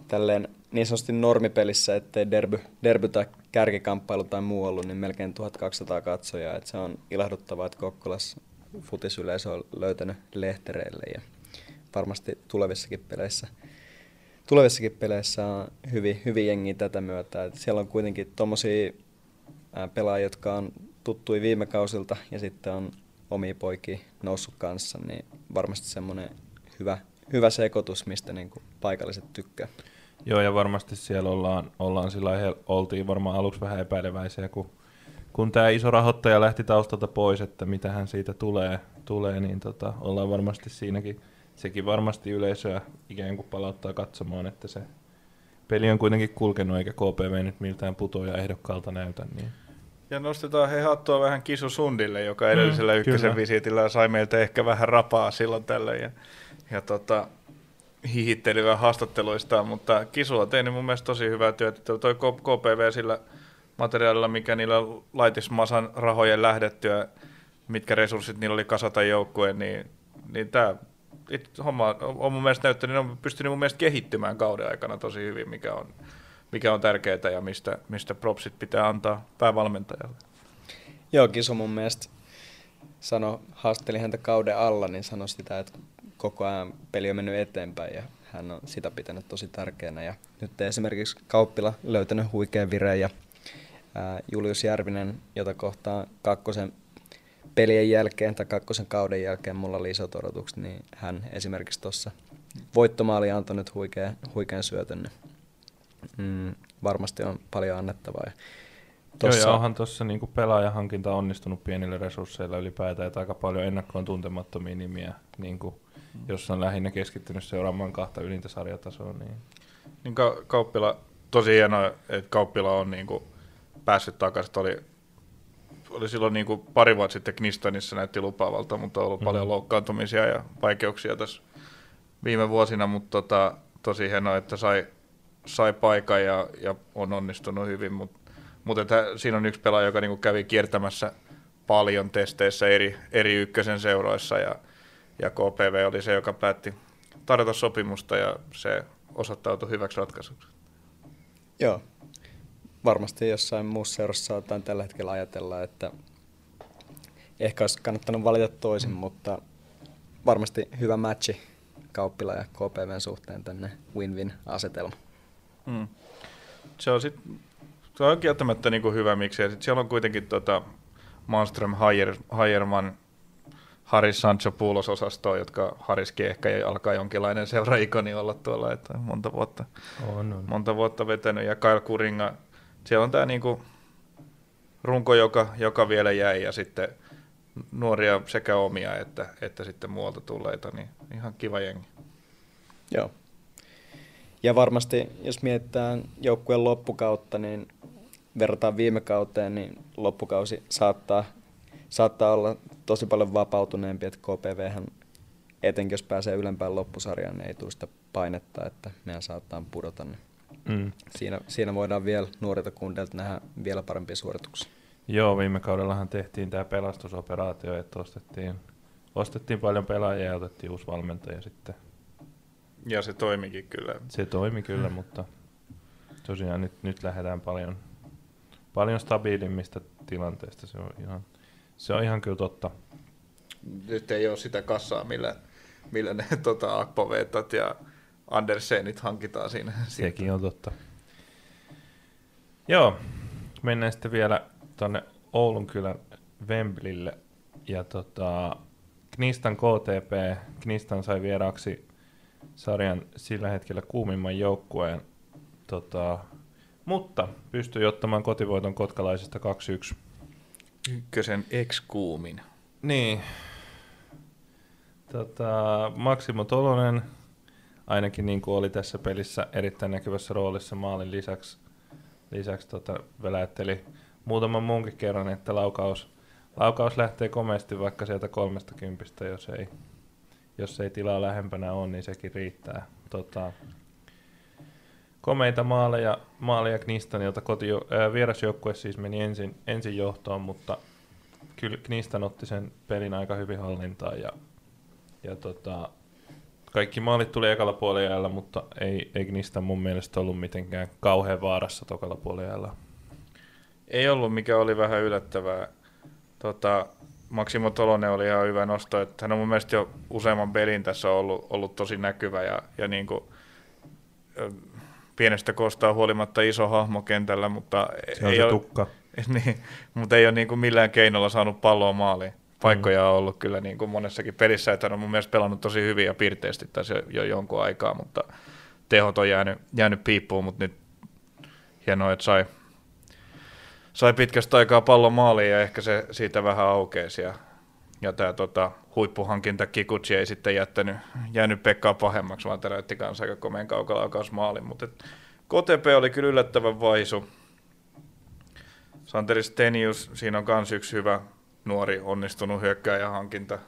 tälleen niin sanotusti normipelissä, ettei derby, derby tai kärkikamppailu tai muu ollut, niin melkein 1200 katsojaa. Että se on ilahduttavaa, että Kokkolassa futisyleisö on löytänyt lehtereille ja varmasti tulevissakin peleissä, tulevissakin peleissä on hyvin, hyvin jengi tätä myötä. Et siellä on kuitenkin tommosia ää, pelaajia, jotka on tuttui viime kausilta ja sitten on omia poikia noussut kanssa, niin varmasti semmoinen hyvä, hyvä sekoitus, mistä niin kuin paikalliset tykkää. Joo, ja varmasti siellä ollaan, ollaan sillä oltiin varmaan aluksi vähän epäileväisiä, kun, kun tämä iso rahoittaja lähti taustalta pois, että mitä hän siitä tulee, tulee niin tota, ollaan varmasti siinäkin, sekin varmasti yleisöä ikään kuin palauttaa katsomaan, että se peli on kuitenkin kulkenut, eikä KPV nyt miltään putoja ehdokkaalta näytä. Niin. Ja nostetaan he hattua vähän Kisu Sundille, joka edellisellä Mm, mm, ykkösen kyllä. visiitillä sai meiltä ehkä vähän rapaa silloin tällöin ja, ja tota, hihittelyä haastatteluistaan, mutta Kisu on tehnyt mun mielestä tosi hyvää työtä. Toi KPV sillä materiaalilla, mikä niillä laitismasan rahojen lähdettyä, mitkä resurssit niillä oli kasata joukkueen, niin, niin tämä homma on mun mielestä näyttänyt, ne on pystynyt mun mielestä kehittymään kauden aikana tosi hyvin, mikä on, mikä on tärkeää ja mistä, mistä propsit pitää antaa päävalmentajalle. Joo, Kisu mun mielestä sano, haasteli häntä kauden alla, niin sanoi sitä, että koko ajan peli on mennyt eteenpäin ja hän on sitä pitänyt tosi tärkeänä. Ja nyt esimerkiksi Kauppila löytänyt huikean vireen ja Julius Järvinen, jota kohtaan kakkosen pelien jälkeen tai kakkosen kauden jälkeen mulla oli isot odotukset, niin hän esimerkiksi tuossa voittomaali antoi nyt huikean, huikean syötön. niin, Mm, varmasti on paljon annettavaa. Ja Tossa... Joo, ja onhan tuossa niinku pelaajahankinta onnistunut pienillä resursseilla ylipäätään, että aika paljon ennakkoon tuntemattomia nimiä, niinku, jos on lähinnä keskittynyt seuraamaan kahta ylintä sarjatasoa. Niin... Niin ka- Kauppila, tosi hienoa, että Kauppila on niinku päässyt takaisin. Oli, oli silloin niinku pari vuotta sitten Knistonissa näytti lupaavalta, mutta on ollut Mm. paljon loukkaantumisia ja vaikeuksia tässä viime vuosina, mutta tota, tosi hienoa, että sai, sai paikan ja, ja on onnistunut hyvin, mutta mut että siinä on yksi pelaaja, joka niinku kävi kiertämässä paljon testeissä eri, eri ykkösen seuroissa ja, ja KPV oli se, joka päätti tarjota sopimusta ja se osoittautui hyväksi ratkaisuksi. Joo. Varmasti jossain muussa seurassa saataan tällä hetkellä ajatella, että ehkä olisi kannattanut valita toisin, mutta varmasti hyvä matchi Kauppila ja KPVn suhteen tänne win-win asetelma. Mm. Se on sit, se on kieltämättä niinku hyvä miksi. Ja sit siellä on kuitenkin tota Malmström, Hayer, Hayerman, Haris Sancho Puulos osastoa, jotka Hariskin ehkä alkaa jonkinlainen seuraikoni olla tuolla, että monta vuotta, On, on. monta vuotta vetänyt. Ja Kyle Kuringa, siellä on tämä niinku runko, joka, joka vielä jäi ja sitten nuoria sekä omia että, että sitten muualta tulleita, niin ihan kiva jengi. Joo. Ja varmasti, jos mietitään joukkueen loppukautta, niin verrataan viime kauteen, niin loppukausi saattaa, saattaa olla tosi paljon vapautuneempi, että KPV, etenkin jos pääsee ylempään loppusarjaan, niin ei tule sitä painetta, että meidän saattaa pudota. Niin Mm. siinä, siinä voidaan vielä nuorilta kundeilta nähdä vielä parempia suorituksia. Joo, viime kaudellahan tehtiin tämä pelastusoperaatio, että ostettiin, ostettiin paljon pelaajia ja otettiin uusi valmentaja sitten. Ja se toimikin kyllä. Se toimi kyllä, mutta tosiaan nyt, nyt lähdetään paljon, paljon stabiilimmista tilanteista. Se on ihan, se on ihan kyllä totta. Nyt ei ole sitä kassaa, millä, millä ne tota, Akpovetat ja Andersenit hankitaan siinä. Sekin on totta. Joo, mennään sitten vielä tuonne Oulun kylän Wembleylle. Ja tota, Knistan KTP, Knistan sai vieraaksi sarjan sillä hetkellä kuumimman joukkueen. Tota, mutta pystyi ottamaan kotivoiton kotkalaisista 2-1. Ykkösen ex-kuumin. Niin. Tota, Maksimo Tolonen ainakin niin kuin oli tässä pelissä erittäin näkyvässä roolissa maalin lisäksi, lisäksi tota, väläytteli muutaman muunkin kerran, että laukaus, laukaus lähtee komeasti vaikka sieltä kolmesta kympistä, jos ei, jos ei tilaa lähempänä ole, niin sekin riittää. Tota, komeita maaleja, maaleja Knistanilta. Koti, ää, vierasjoukkue siis meni ensin, ensin johtoon, mutta kyllä Knistan otti sen pelin aika hyvin hallintaan ja, ja tota, kaikki maalit tuli ekalla puolella, mutta ei, ei Knistan mun mielestä ollut mitenkään kauhean vaarassa tokalla puolella. Ei ollut, mikä oli vähän yllättävää. Tota, Maksimo Tolonen oli ihan hyvä nosto, että hän on mun mielestä jo useamman pelin tässä ollut, ollut tosi näkyvä ja, ja niin kuin, pienestä koostaa huolimatta iso hahmo kentällä, mutta Se on ei se ole, tukka. niin, mutta ei ole niin kuin millään keinolla saanut palloa maaliin. Paikkoja on ollut kyllä niin kuin monessakin pelissä, että hän on mun mielestä pelannut tosi hyvin ja pirteästi tässä jo, jo jonkun aikaa, mutta tehot on jäänyt, jäänyt piippuun, mutta nyt hienoa, että sai, sai pitkästä aikaa pallon maaliin ja ehkä se siitä vähän aukeisi. Ja, ja tämä tota, huippuhankinta Kikuchi ei sitten jättänyt, jäänyt Pekkaa pahemmaksi, vaan täräytti kanssa aika komeen maalin. Mutta et, KTP oli kyllä yllättävän vaisu. Santeri Stenius, siinä on myös yksi hyvä nuori onnistunut hyökkääjä hankinta.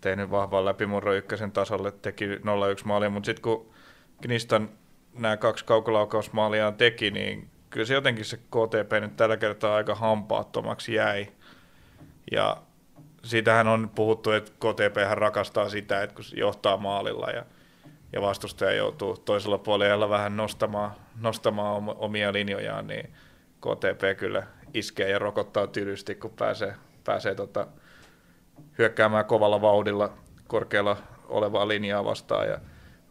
Tehnyt vahvan läpimurro ykkösen tasolle, teki 0-1 maalia, mutta sitten kun Knistan nämä kaksi kaukolaukausmaaliaan teki, niin kyllä se jotenkin se KTP nyt tällä kertaa aika hampaattomaksi jäi. Ja siitähän on puhuttu, että KTP rakastaa sitä, että kun johtaa maalilla ja, ja vastustaja joutuu toisella puolella vähän nostamaan, nostamaan om- omia linjojaan, niin KTP kyllä iskee ja rokottaa tylysti, kun pääsee, pääsee tota, hyökkäämään kovalla vauhdilla korkealla olevaa linjaa vastaan ja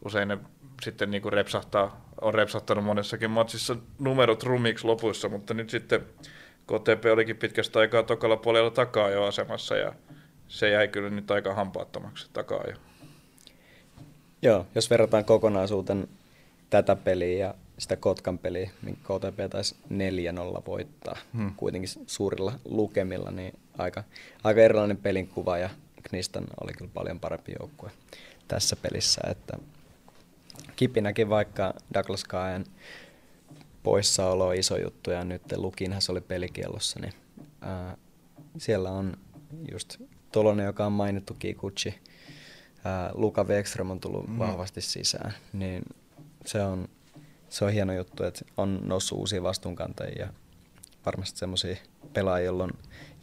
usein ne sitten niin kuin repsahtaa, on repsahtanut monessakin matsissa numerot rumiksi lopuissa, mutta nyt sitten KTP olikin pitkästä aikaa tokalla puolella takaa jo asemassa ja se jäi kyllä nyt aika hampaattomaksi takaa jo. Joo, jos verrataan kokonaisuuten tätä peliä ja sitä Kotkan peliä, niin KTP taisi 4-0 voittaa hmm. kuitenkin suurilla lukemilla, niin aika, aika erilainen pelin kuva ja Knistan oli kyllä paljon parempi joukkue tässä pelissä, että kipinäkin vaikka Douglas Kaen poissaolo on iso juttu ja nyt Lukinhan se oli pelikielossa, niin ää, siellä on just Tolonen, joka on mainittu Kikuchi, ää, Luka Wexström on tullut mm. vahvasti sisään, niin se on, se on hieno juttu, että on noussut uusia vastuunkantajia ja varmasti semmoisia pelaajia, joilla on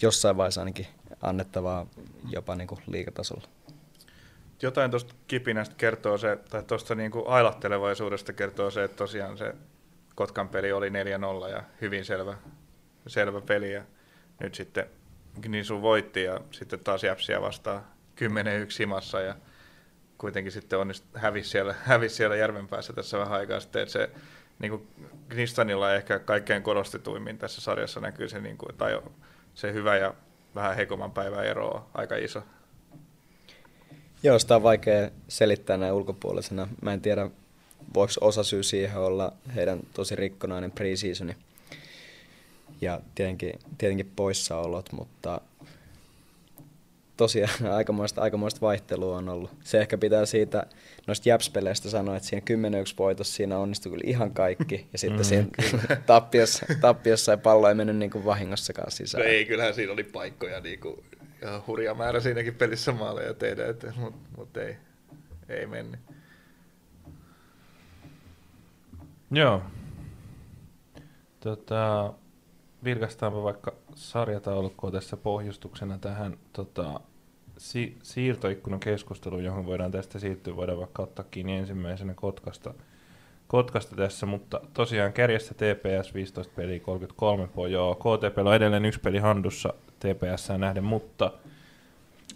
jossain vaiheessa ainakin annettavaa jopa niin kuin liikatasolla. Jotain tuosta kipinästä kertoo se, tai tuosta niin kuin ailahtelevaisuudesta kertoo se, että tosiaan se Kotkan peli oli 4-0 ja hyvin selvä, selvä peli ja nyt sitten niin sun voitti ja sitten taas Jäpsiä vastaan 10-1 himassa ja kuitenkin sitten onnist, hävisi siellä, hävisi siellä järven päässä tässä vähän aikaa sitten, että se niin kuin Knistanilla ehkä kaikkein korostetuimmin tässä sarjassa näkyy se, niin kuin, tai se hyvä ja vähän heikomman päivän ero on aika iso. Joo, sitä on vaikea selittää näin ulkopuolisena. Mä en tiedä, voiko osa syy siihen olla heidän tosi rikkonainen preseasoni ja tietenkin, tietenkin poissaolot, mutta tosiaan aikamoista, aikamoista vaihtelua on ollut. Se ehkä pitää siitä noista Japs-peleistä sanoa, että siinä 10 voitossa siinä onnistui kyllä ihan kaikki, ja sitten mm, siinä tappiossa, tappiossa ei pallo ei mennyt niin kuin vahingossakaan sisään. No ei, kyllähän siinä oli paikkoja niin kuin, ihan hurja määrä siinäkin pelissä maaleja tehdä, mutta mut ei, ei mennyt. Joo. Tota, vilkastaanpa vaikka sarjataulukkoa tässä pohjustuksena tähän tota, si- siirtoikkunan keskusteluun, johon voidaan tästä siirtyä. Voidaan vaikka ottaa kiinni ensimmäisenä Kotkasta, Kotkasta tässä, mutta tosiaan kärjessä TPS 15 peliä 33 pojoa. KTP on edelleen yksi peli handussa TPS nähden, mutta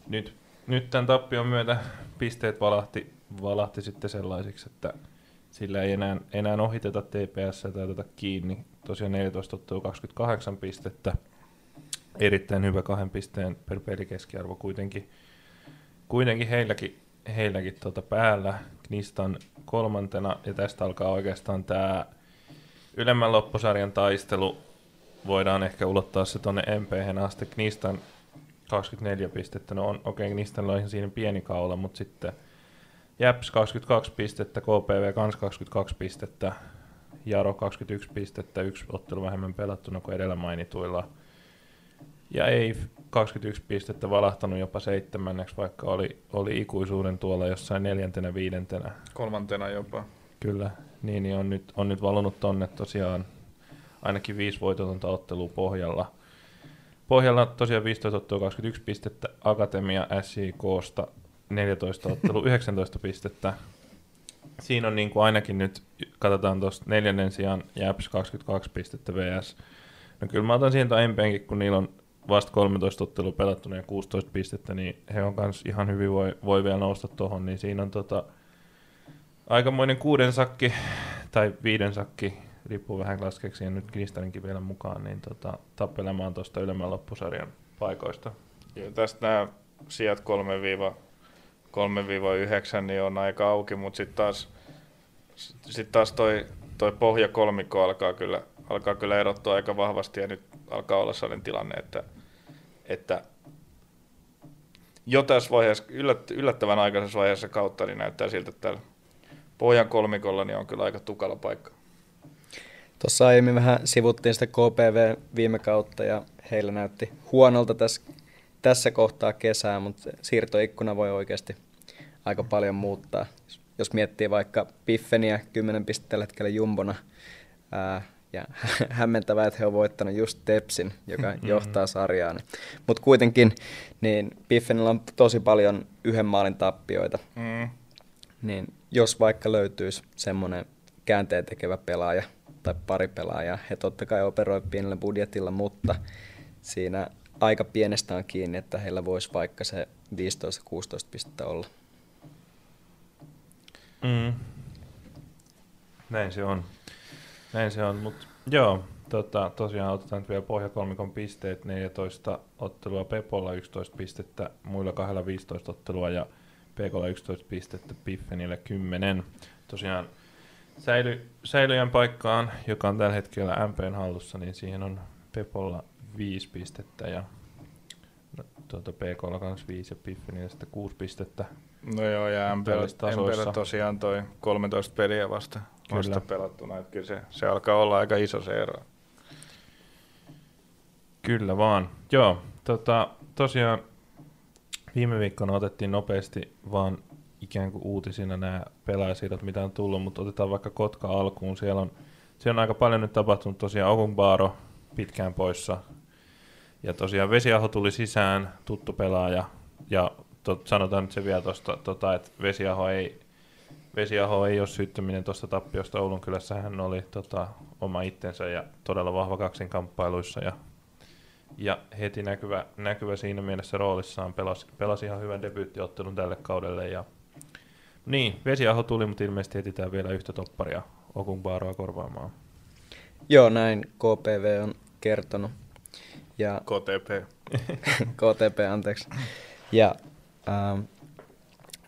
nyt, nyt tämän tappion myötä pisteet valahti, valahti sitten sellaisiksi, että sillä ei enää, enää ohiteta TPS tai oteta kiinni. Tosiaan 14 ottelua 28 pistettä. Erittäin hyvä kahden pisteen per pelikeskiarvo kuitenkin, kuitenkin heilläkin, heilläkin tuota päällä. Knistan kolmantena ja tästä alkaa oikeastaan tämä ylemmän loppusarjan taistelu. Voidaan ehkä ulottaa se tuonne mp asti. Knistan 24 pistettä, no on okei, okay, Knistan on ihan siinä pieni kaula, mutta sitten Japs 22 pistettä, KPV kans 22 pistettä, Jaro 21 pistettä, yksi ottelu vähemmän pelattuna kuin edellä mainituilla. Ja ei 21 pistettä valahtanut jopa seitsemänneksi, vaikka oli, oli ikuisuuden tuolla jossain neljäntenä, viidentenä. Kolmantena jopa. Kyllä, niin, niin on, nyt, on nyt valunut tonne tosiaan ainakin viisi voitotonta ottelua pohjalla. Pohjalla tosiaan 15 ottelua 21 pistettä, Akatemia SJKsta 14 ottelu 19 pistettä. Siinä on niin kuin ainakin nyt, katsotaan tuosta neljännen sijaan Japs 22 pistettä VS. No kyllä mä otan siihen tuon MPnkin, kun niillä on vasta 13 ottelua pelattuna ja 16 pistettä, niin he on kans ihan hyvin voi, voi vielä nousta tuohon, niin siinä on tota, aikamoinen kuuden sakki tai viiden sakki, riippuu vähän laskeeksi ja nyt Knistaninkin vielä mukaan, niin tota, tappelemaan tuosta ylemmän loppusarjan paikoista. Joo, tästä nämä sijat 3-9 niin on aika auki, mutta sitten taas, sit taas toi, toi pohja kolmikko alkaa kyllä, alkaa kyllä erottua aika vahvasti ja nyt alkaa olla sellainen tilanne, että, että jo tässä vaiheessa, yllät, yllättävän aikaisessa vaiheessa kautta, niin näyttää siltä, että täällä pohjan kolmikolla niin on kyllä aika tukala paikka. Tuossa aiemmin vähän sivuttiin sitä KPV viime kautta ja heillä näytti huonolta tässä, tässä kohtaa kesää, mutta siirtoikkuna voi oikeasti aika paljon muuttaa. Jos miettii vaikka Piffeniä 10 pistettä hetkellä jumbona, ää, ja hämmentävää, että he ovat voittanut just Tepsin, joka mm-hmm. johtaa sarjaa. Niin. Mutta kuitenkin niin Piffenillä on tosi paljon yhden maalin tappioita. Mm. Niin jos vaikka löytyisi semmoinen käänteen tekevä pelaaja tai pari pelaajaa, he totta kai operoi pienellä budjetilla, mutta siinä aika pienestä on kiinni, että heillä voisi vaikka se 15-16 pistettä olla. Mm. Näin se on. Näin se on, mutta joo, tota, tosiaan otetaan nyt vielä pohjakolmikon pisteet, 14 ottelua Pepolla 11 pistettä, muilla kahdella 15 ottelua ja PKlla 11 pistettä, Piffenille 10. Tosiaan säily, säilyjän paikkaan, joka on tällä hetkellä MPn hallussa, niin siihen on Pepolla 5 pistettä ja no, tuota PKlla kanssa 5 ja Piffenille sitten 6 pistettä. No joo, ja MPL tosiaan toi 13 peliä vasta, vasta pelattuna, että kyllä se, se alkaa olla aika iso se ero. Kyllä vaan. Joo, tota, tosiaan viime viikkona otettiin nopeasti vaan ikään kuin uutisina nämä pelaajasiirrot, mitä on tullut, mutta otetaan vaikka Kotka alkuun. Siellä on, siellä on aika paljon nyt tapahtunut tosiaan Ogunbaaro pitkään poissa. Ja tosiaan Vesiaho tuli sisään, tuttu pelaaja, ja tot, sanotaan nyt se vielä tuosta, tota, että Vesiaho ei, Vesiaho ei ole syyttäminen tuosta tappiosta Oulun kylässä. Hän oli tota, oma itsensä ja todella vahva kaksinkamppailuissa ja, ja heti näkyvä, näkyvä siinä mielessä roolissaan. Pelasi, pelasi ihan hyvän debyyttiottelun tälle kaudelle. Ja, niin, Vesiaho tuli, mutta ilmeisesti etsitään vielä yhtä topparia Okunbaaroa korvaamaan. Joo, näin KPV on kertonut. Ja KTP. KTP, anteeksi. Ja ähm,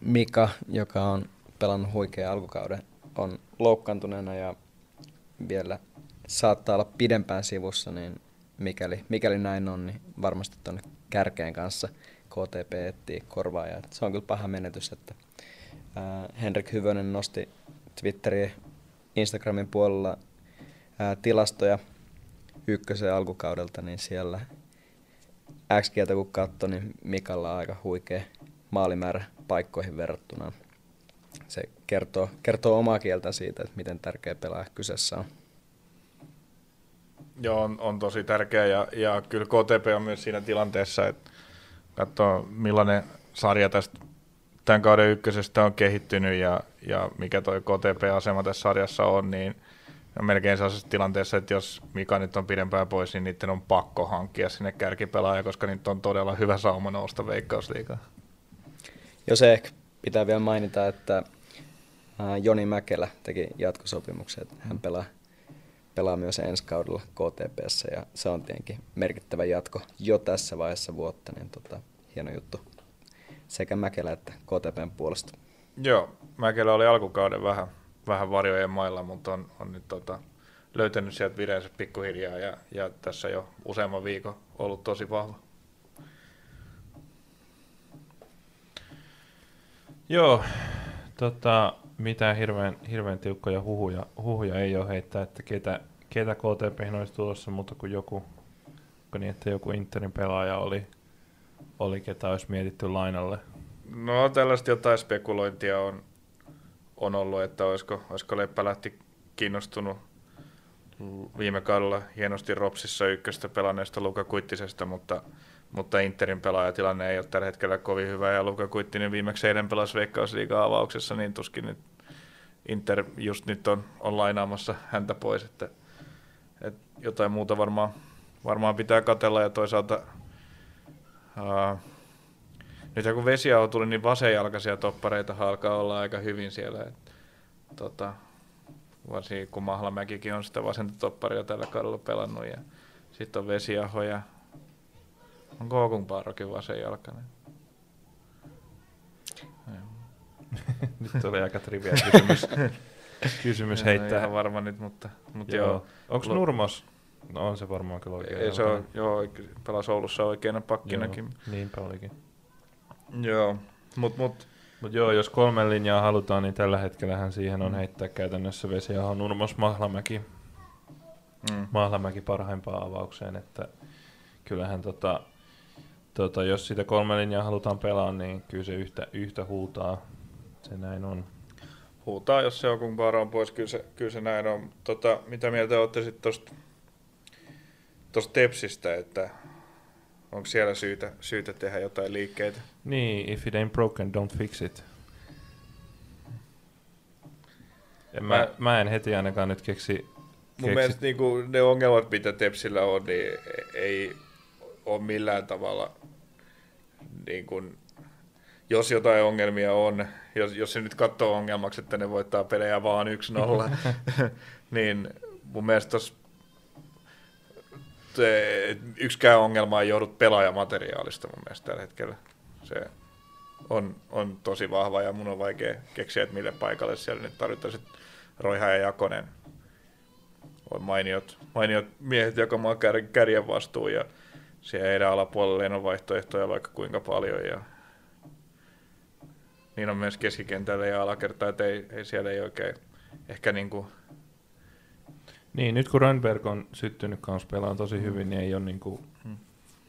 Mika, joka on pelannut huikea alkukauden, on loukkaantuneena ja vielä saattaa olla pidempään sivussa, niin mikäli, mikäli näin on, niin varmasti tuonne kärkeen kanssa KTP etsii korvaajaa. Se on kyllä paha menetys, että ää, Henrik Hyvönen nosti Twitterin Instagramin puolella ää, tilastoja ykkösen alkukaudelta, niin siellä x kun katsoi, niin Mikalla on aika huikea maalimäärä paikkoihin verrattuna. Se kertoo, kertoo omaa kieltä siitä, että miten tärkeä pelaaja kyseessä on. Joo, on, on tosi tärkeä ja, ja kyllä KTP on myös siinä tilanteessa, että katsoo millainen sarja tästä tämän kauden ykkösestä on kehittynyt ja, ja mikä tuo KTP-asema tässä sarjassa on, niin on melkein sellaisessa tilanteessa, että jos Mika nyt on pidempään pois, niin niiden on pakko hankkia sinne kärkipelaaja, koska nyt on todella hyvä sauma nousta veikkausliikaa. Jos ehkä pitää vielä mainita, että Joni Mäkelä teki jatkosopimuksen, että hän pelaa pelaa myös ensi kaudella KTPssä ja se on tietenkin merkittävä jatko jo tässä vaiheessa vuotta, niin tota, hieno juttu sekä Mäkelä että KTPn puolesta. Joo, Mäkelä oli alkukauden vähän, vähän varjojen mailla, mutta on, on nyt tota, löytänyt sieltä vireensä pikkuhiljaa ja, ja tässä jo useamman viikon ollut tosi vahva. Joo, tota, mitään hirveän, hirveän tiukkoja huhuja, huhuja ei ole heittää, että ketä, ketä KTP olisi tulossa, mutta kuin joku, niin että joku Interin pelaaja oli, oli ketä olisi mietitty lainalle. No tällaista jotain spekulointia on, on ollut, että olisiko, olisiko lähti kiinnostunut viime kaudella hienosti Ropsissa ykköstä pelanneesta Luka Kuittisesta, mutta mutta Interin pelaajatilanne ei ole tällä hetkellä kovin hyvä, ja Luka Kuittinen viimeksi eilen pelasi Veikkausliigan avauksessa, niin tuskin nyt Inter just nyt on, on lainaamassa häntä pois, että, että jotain muuta varmaan, varmaan pitää katella, ja toisaalta uh, nyt kun Vesiaho tuli, niin vasenjalkaisia toppareita alkaa olla aika hyvin siellä, että, tota, varsinkin kun Mahlamäkikin on sitä vasenta topparia tällä kaudella pelannut, ja sitten on Vesiaho ja on Kookun Paarokin vasenjalkainen? nyt oli aika trivia kysymys, kysymys heittää. Ihan varma nyt, mutta, mutta joo. joo. Onko Nurmos? No on se varmaan kyllä oikein. Ei, se on, joo, pelasi Oulussa oikeana pakkinakin. Joo, niinpä olikin. Joo, mutta mut, mut joo, jos kolme linjaa halutaan, niin tällä hetkellähän siihen on heittää käytännössä Vesiaho, Nurmos, Mahlamäki. Mm. Mahlamäki parhaimpaan avaukseen, että kyllähän tota, tota, jos sitä kolme linjaa halutaan pelaa, niin kyllä se yhtä, yhtä huutaa. Se näin on. Huutaa, jos se on kun on pois, kyllä se, kyllä se näin on. Tota, mitä mieltä olette sitten tuosta tosta Tepsistä, että onko siellä syytä, syytä tehdä jotain liikkeitä? Niin, if it ain't broken, don't fix it. En mä, mä, mä en heti ainakaan nyt keksi... Mun keksi... mielestä niin ne ongelmat, mitä Tepsillä on, niin ei ole millään tavalla niin kuin, jos jotain ongelmia on, jos, jos se nyt katsoo ongelmaksi, että ne voittaa pelejä vaan 1-0, niin mun mielestä tos, yksikään ongelma ei joudut pelaajamateriaalista mun mielestä tällä hetkellä. Se on, on tosi vahva ja mun on vaikea keksiä, että mille paikalle siellä nyt tarvitaan Roiha ja Jakonen on mainiot, mainiot miehet jakamaan kär, kärjen vastuun ja siellä heidän alapuolelle on vaihtoehtoja vaikka kuinka paljon ja niin on myös keskikentällä ja alakertaa, että ei, ei siellä ei oikein ehkä niin kuin niin, nyt kun Rönnberg on syttynyt kanssa pelaamaan tosi hyvin, niin ei, ole niin kuin, hmm.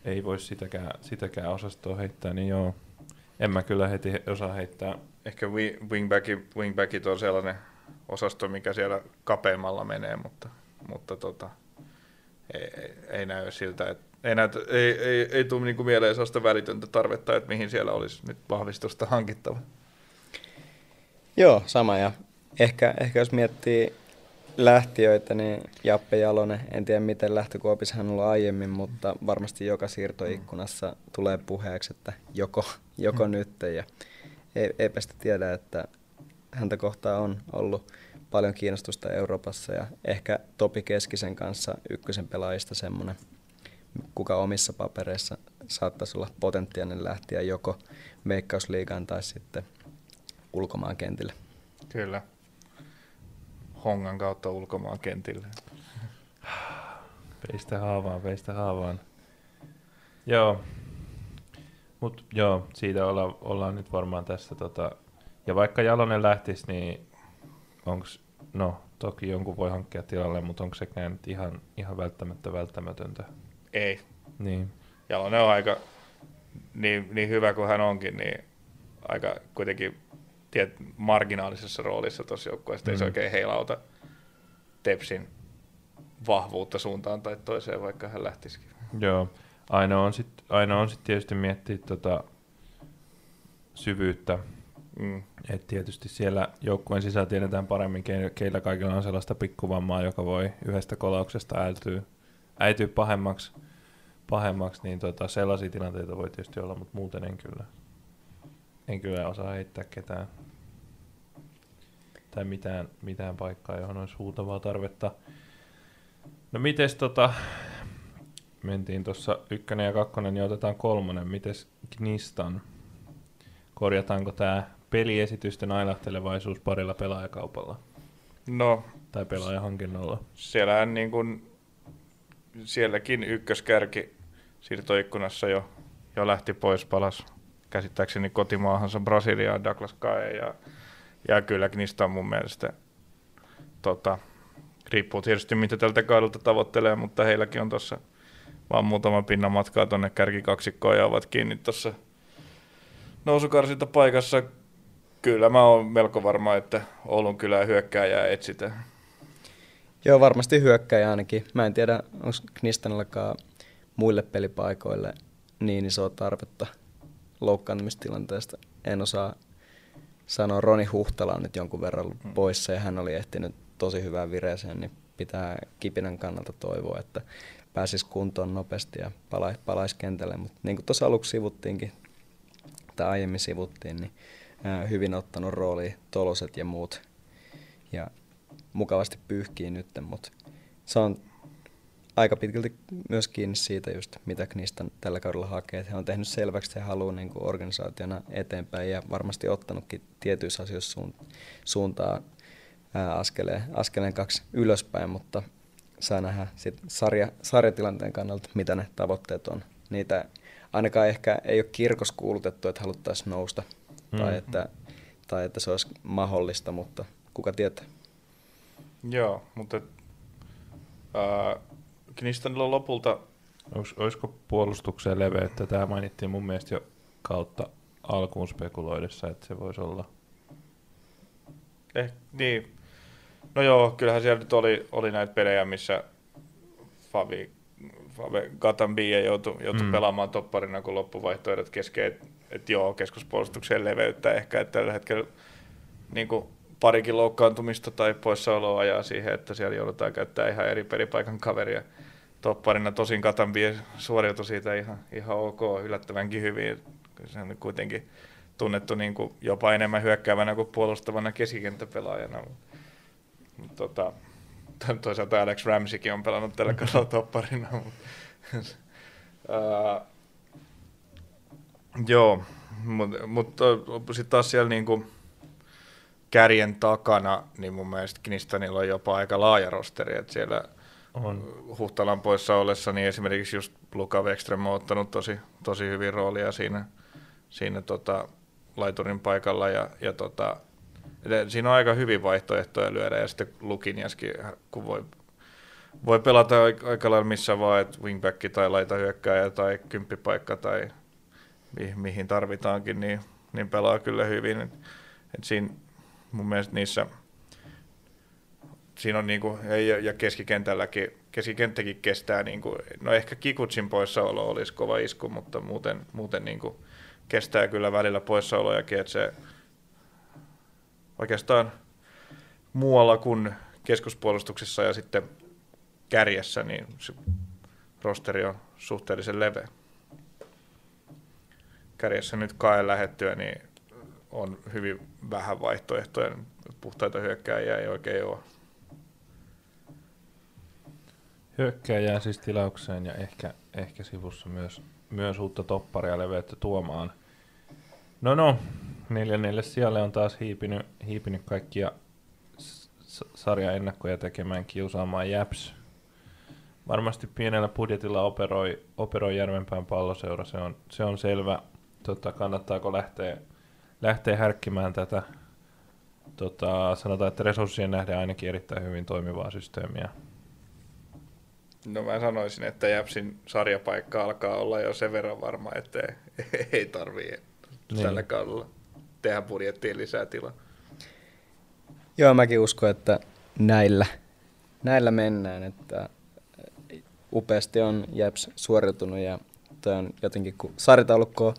ei voi sitäkään, sitäkään osastoa heittää, niin joo, en mä kyllä heti osaa heittää. Ehkä wingbackit, wingbackit on sellainen osasto, mikä siellä kapeammalla menee, mutta, mutta tota, ei, ei, ei näy siltä, että ei, näytä, ei, ei, ei tule niinku mieleen sellaista välitöntä tarvetta, että mihin siellä olisi nyt vahvistusta hankittava. Joo, sama. Ja ehkä, ehkä jos miettii lähtiöitä, niin Jappe Jalonen, en tiedä miten lähtökuopissa hän on ollut aiemmin, mutta varmasti joka siirtoikkunassa tulee puheeksi, että joko, joko mm. nyt. Ja ei, eipä sitä tiedä, että häntä kohtaa on ollut paljon kiinnostusta Euroopassa ja ehkä Topi Keskisen kanssa ykkösen pelaajista semmoinen, kuka omissa papereissa saattaisi olla potentiaalinen lähtiä joko Veikkausliigaan tai sitten ulkomaan kentille. Kyllä. Hongan kautta ulkomaan kentille. Peistä haavaan, peistä haavaan. Joo. Mut joo, siitä olla, ollaan nyt varmaan tässä tota... Ja vaikka Jalonen lähtisi, niin onks, no toki jonkun voi hankkia tilalle, mutta onko sekään nyt ihan, ihan välttämättä välttämätöntä? Ei. Niin. Jalonen on aika niin, niin hyvä kuin hän onkin, niin aika kuitenkin tiet, marginaalisessa roolissa tuossa joukkueessa. Mm. Ei se mm. oikein heilauta Tepsin vahvuutta suuntaan tai toiseen, vaikka hän lähtisikin. Joo. Aina on sitten sit tietysti miettiä tota syvyyttä. Mm. Et tietysti siellä joukkueen sisällä tiedetään paremmin, keillä kaikilla on sellaista pikkuvammaa, joka voi yhdestä kolauksesta äityä, äityä pahemmaksi, pahemmaksi niin tota, sellaisia tilanteita voi tietysti olla, mutta muuten en kyllä, en kyllä osaa heittää ketään tai mitään, mitään paikkaa, johon olisi huutavaa tarvetta. No mites tota, mentiin tuossa ykkönen ja kakkonen, niin otetaan kolmonen. Mites Knistan? Korjataanko tämä peliesitysten ailahtelevaisuus parilla pelaajakaupalla? No. Tai pelaajahankinnolla? Siellähän niin kuin, sielläkin ykköskärki siirtoikkunassa jo, jo lähti pois, palas käsittääkseni kotimaahansa Brasiliaan Douglas Kae ja, ja kyllä Knistan mun mielestä tota, riippuu tietysti mitä tältä kaudelta tavoittelee, mutta heilläkin on tuossa vaan muutama pinnan matkaa tuonne kärkikaksikkoon ja ovat kiinni tuossa nousukarsinta paikassa. Kyllä mä oon melko varma, että Oulun kylää hyökkääjää etsitään. Joo, varmasti hyökkäjä ainakin. Mä en tiedä, onko Knistanillakaan muille pelipaikoille niin isoa tarvetta loukkaantumistilanteesta. En osaa sanoa. Roni Huhtala on nyt jonkun verran hmm. poissa ja hän oli ehtinyt tosi hyvään vireeseen, niin pitää kipinän kannalta toivoa, että pääsisi kuntoon nopeasti ja palaisi, palaisi kentälle. Mutta niin kuin tuossa aluksi sivuttiinkin, tai aiemmin sivuttiin, niin hyvin ottanut rooli toloset ja muut. Ja mukavasti pyyhkii nyt, mutta se on aika pitkälti myös kiinni siitä just, mitä niistä tällä kaudella hakee. He on tehnyt selväksi, että he haluaa niin kuin organisaationa eteenpäin ja varmasti ottanutkin tietyissä asioissa suuntaa askeleen, askeleen kaksi ylöspäin, mutta saa nähdä sit sarja, sarjatilanteen kannalta, mitä ne tavoitteet on. Niitä ainakaan ehkä ei ole kirkos kuulutettu, että haluttaisiin nousta mm. tai, että, tai että se olisi mahdollista, mutta kuka tietää. Joo, mutta äh, Knistanilla on lopulta... Olis, olisiko puolustukseen leveyttä? Tämä mainittiin mun mielestä jo kautta alkuun spekuloidessa, että se voisi olla. Eh, niin, No joo, kyllähän siellä nyt oli, oli näitä pelejä, missä Favi, Fave Gatambia joutui, joutui mm. pelaamaan topparina, kun loppuvaihtoehdot kesken, että et joo, keskuspuolustukseen leveyttä ehkä, että tällä hetkellä niin kuin parikin loukkaantumista tai poissaoloa ajaa siihen, että siellä joudutaan käyttää ihan eri peripaikan kaveria topparina. Tosin Katambia suoriutui siitä ihan, ihan ok, yllättävänkin hyvin. Se on kuitenkin tunnettu niin kuin jopa enemmän hyökkäävänä kuin puolustavana keskikenttäpelaajana. Tota, toisaalta Alex Ramseykin on pelannut tällä mm-hmm. kaudella topparina. Mutta, uh, joo, mutta mut, sitten taas siellä niinku kärjen takana, niin mun mielestä Knistanilla on jopa aika laaja rosteri, että siellä on. Huhtalan poissa ollessa, niin esimerkiksi just Luka Wekström on ottanut tosi, tosi hyvin roolia siinä, siinä tota, laiturin paikalla ja, ja tota, Siinä on aika hyvin vaihtoehtoja lyödä ja sitten Lukinjaskin, kun voi, voi pelata aika lailla missä vaan, että wingback tai laita hyökkääjä tai kymppipaikka tai mi- mihin tarvitaankin, niin, niin pelaa kyllä hyvin. Et, siinä mun mielestä niissä siinä on niinku, ja, ja keskikentälläkin, keskikenttäkin kestää, niinku, no ehkä Kikutsin poissaolo olisi kova isku, mutta muuten, muuten niinku kestää kyllä välillä poissaolojakin, että se, oikeastaan muualla kuin keskuspuolustuksessa ja sitten kärjessä, niin se rosteri on suhteellisen leveä. Kärjessä nyt kaen lähettyä, niin on hyvin vähän vaihtoehtoja. puhtaita hyökkääjiä ei oikein ole. Hyökkääjää siis tilaukseen ja ehkä, ehkä sivussa myös, myös uutta topparia leveyttä tuomaan. No no, neljännelle sijalle on taas hiipinyt, hiipinyt kaikkia sarjaennakkoja tekemään kiusaamaan Japs. Varmasti pienellä budjetilla operoi, operoi Järvenpään palloseura, se on, se on selvä. Tota, kannattaako lähteä, lähteä härkkimään tätä, tota, sanotaan, että resurssien nähden ainakin erittäin hyvin toimivaa systeemiä. No mä sanoisin, että Jäpsin sarjapaikka alkaa olla jo sen verran varma, että ei tarvii niin. tällä kaudella tehdä budjettiin lisää tilaa. Joo, mäkin uskon, että näillä, näillä mennään, että upeasti on Jeps suoriutunut ja toi on jotenkin, kun sarjataulukko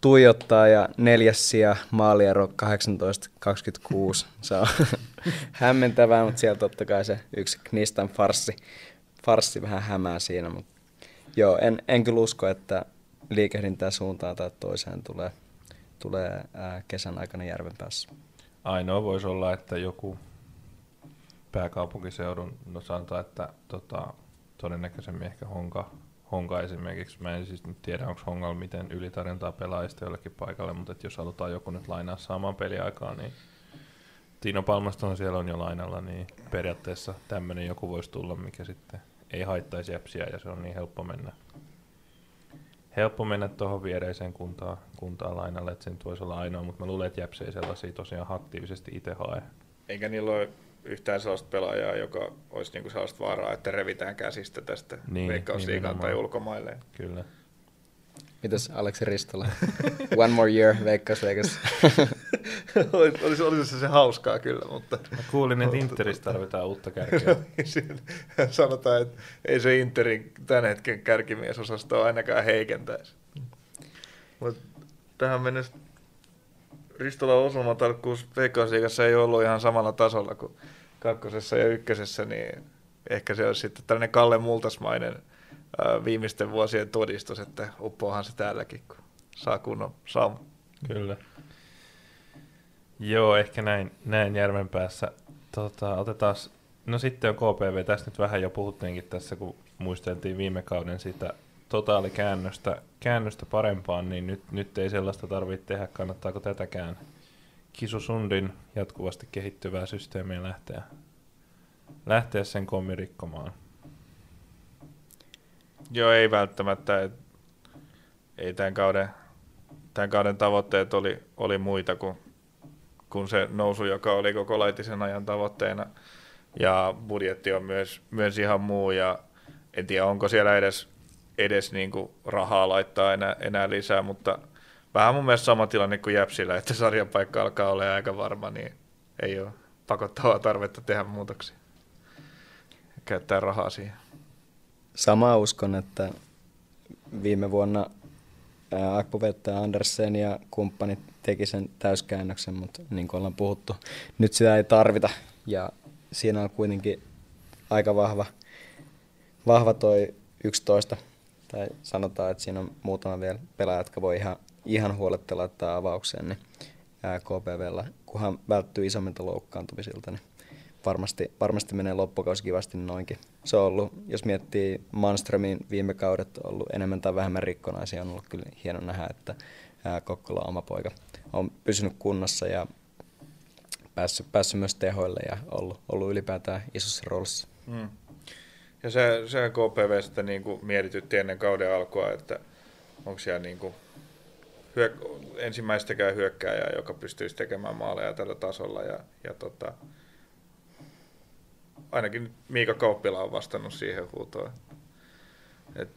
tuijottaa ja neljäs sija maaliero 18-26. Se on hämmentävää, mutta siellä totta kai se yksi Knistan farssi, farssi vähän hämää siinä. Mutta joo, en, en kyllä usko, että liikehdintää suuntaan tai toiseen tulee, tulee kesän aikana järven päässä. Ainoa voisi olla, että joku pääkaupunkiseudun, no sanotaan, että tota, todennäköisemmin ehkä Honka, Honka esimerkiksi. Mä en siis nyt tiedä, onko Hongalla miten ylitarjontaa pelaajista jollekin paikalle, mutta että jos halutaan joku nyt lainaa saamaan peliaikaa, niin Tino Palmaston siellä on jo lainalla, niin periaatteessa tämmöinen joku voisi tulla, mikä sitten ei haittaisi jäpsiä ja se on niin helppo mennä helppo mennä tuohon viereiseen kuntaan, kuntaan lainalle, että se nyt voisi olla ainoa, mutta mä luulen, että Jäpsi ei sellaisia tosiaan aktiivisesti itse hae. Eikä niillä ole yhtään sellaista pelaajaa, joka olisi niinku sellaista vaaraa, että revitään käsistä tästä niin, veikkausliigaan tai ulkomaille. Kyllä. Mitäs Aleksi Ristola? One more year, Veikkaus Vegas. olisi, olisi, olisi se, se hauskaa kyllä, mutta... Mä kuulin, että Interistä tarvitaan uutta kärkeä. Sanotaan, että ei se Interin tämän hetken kärkimiesosasto ainakaan heikentäisi. Mutta tähän mennessä Ristolan osumatarkkuus Veikkausliigassa ei ollut ihan samalla tasolla kuin kakkosessa ja ykkösessä, niin ehkä se olisi sitten tällainen Kalle Multasmainen viimeisten vuosien todistus, että uppoahan se täälläkin, kun saa kunnon saamu. Kyllä. Joo, ehkä näin, näin järven päässä. Tota, otetaan, no sitten on KPV, tästä nyt vähän jo puhuttiinkin tässä, kun muisteltiin viime kauden sitä totaalikäännöstä käännöstä parempaan, niin nyt, nyt ei sellaista tarvitse tehdä. Kannattaako tätäkään Kisu Sundin jatkuvasti kehittyvää systeemiä lähteä, lähteä sen kommi rikkomaan? Joo, ei välttämättä. Ei tämän kauden, tämän kauden tavoitteet oli, oli muita kuin, kuin se nousu, joka oli koko laitisen ajan tavoitteena. Ja budjetti on myös, myös ihan muu ja en tiedä, onko siellä edes, edes niin kuin rahaa laittaa enää, enää lisää, mutta vähän mun mielestä sama tilanne kuin Jäpsillä, että sarjapaikka alkaa olla aika varma, niin ei ole pakottavaa tarvetta tehdä muutoksia. Käyttää rahaa siihen. Samaa uskon, että viime vuonna Akpovettaja Andersen ja kumppanit teki sen täyskäännöksen, mutta niin kuin ollaan puhuttu, nyt sitä ei tarvita. Ja siinä on kuitenkin aika vahva, vahva toi 11, tai sanotaan, että siinä on muutama vielä pelaaja, jotka voi ihan, ihan huolettella laittaa avaukseen, niin KPVllä, kunhan välttyy isommilta loukkaantumisilta, niin varmasti, varmasti menee loppukausi kivasti noinkin. Se on ollut, jos miettii Manströmin viime kaudet, on ollut enemmän tai vähemmän rikkonaisia. On ollut kyllä hieno nähdä, että Kokkola oma poika on pysynyt kunnossa ja päässyt, päässyt myös tehoille ja ollut, ollut ylipäätään isossa roolissa. Mm. Ja se, se KPV sitten niin kuin mietitytti ennen kauden alkua, että onko siellä niin kuin hyök, ensimmäistäkään hyökkääjää, joka pystyisi tekemään maaleja tällä tasolla. Ja, ja tota, ainakin Miika Kauppila on vastannut siihen huutoon. Et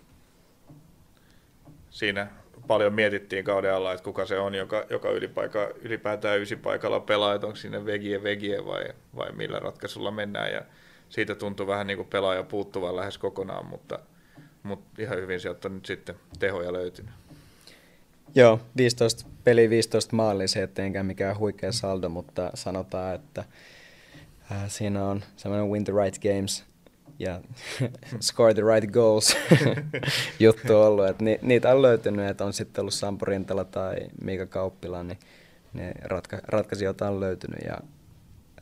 siinä paljon mietittiin kauden alla, että kuka se on, joka, joka ylipaika, ylipäätään ysipaikalla pelaa, että onko sinne vegie vegie vai, vai millä ratkaisulla mennään. Ja siitä tuntuu vähän niin kuin pelaaja puuttuvan lähes kokonaan, mutta, mutta ihan hyvin sieltä on nyt sitten tehoja löytynyt. Joo, 15 peli 15 maalia, se ettei mikään huikea saldo, mutta sanotaan, että siinä on semmoinen win the right games ja score the right goals juttu ollut. Et ni, niitä on löytynyt, että on sitten ollut Sampo Rintala tai Miika Kauppila, niin ne ratka, ratkaisijoita on löytynyt. Ja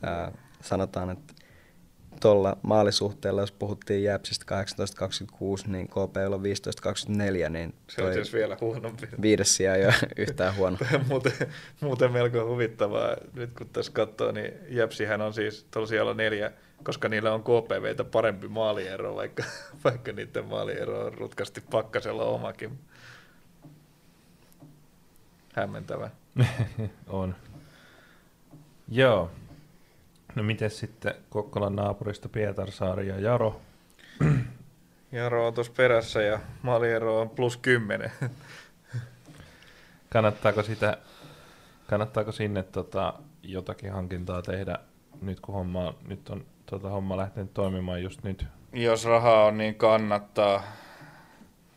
ää, sanotaan, että tuolla maalisuhteella, jos puhuttiin Jäpsistä 18-26, niin KP on 15-24, niin se on siis vielä huonompi. Viides sija ei ole yhtään huono. muuten, muuten melko huvittavaa. Nyt kun tässä katsoo, niin Jäpsihän on siis siellä neljä, koska niillä on KPVtä parempi maaliero, vaikka, vaikka niiden maaliero on rutkasti pakkasella omakin. Hämmentävä. on. Joo. No miten sitten Kokkolan naapurista Pietarsaari ja Jaro? Jaro on tuossa perässä ja maaliero on plus 10. kannattaako, sitä, kannattaako sinne tota, jotakin hankintaa tehdä nyt kun homma, nyt on tota, homma lähtenyt toimimaan just nyt? Jos rahaa on, niin kannattaa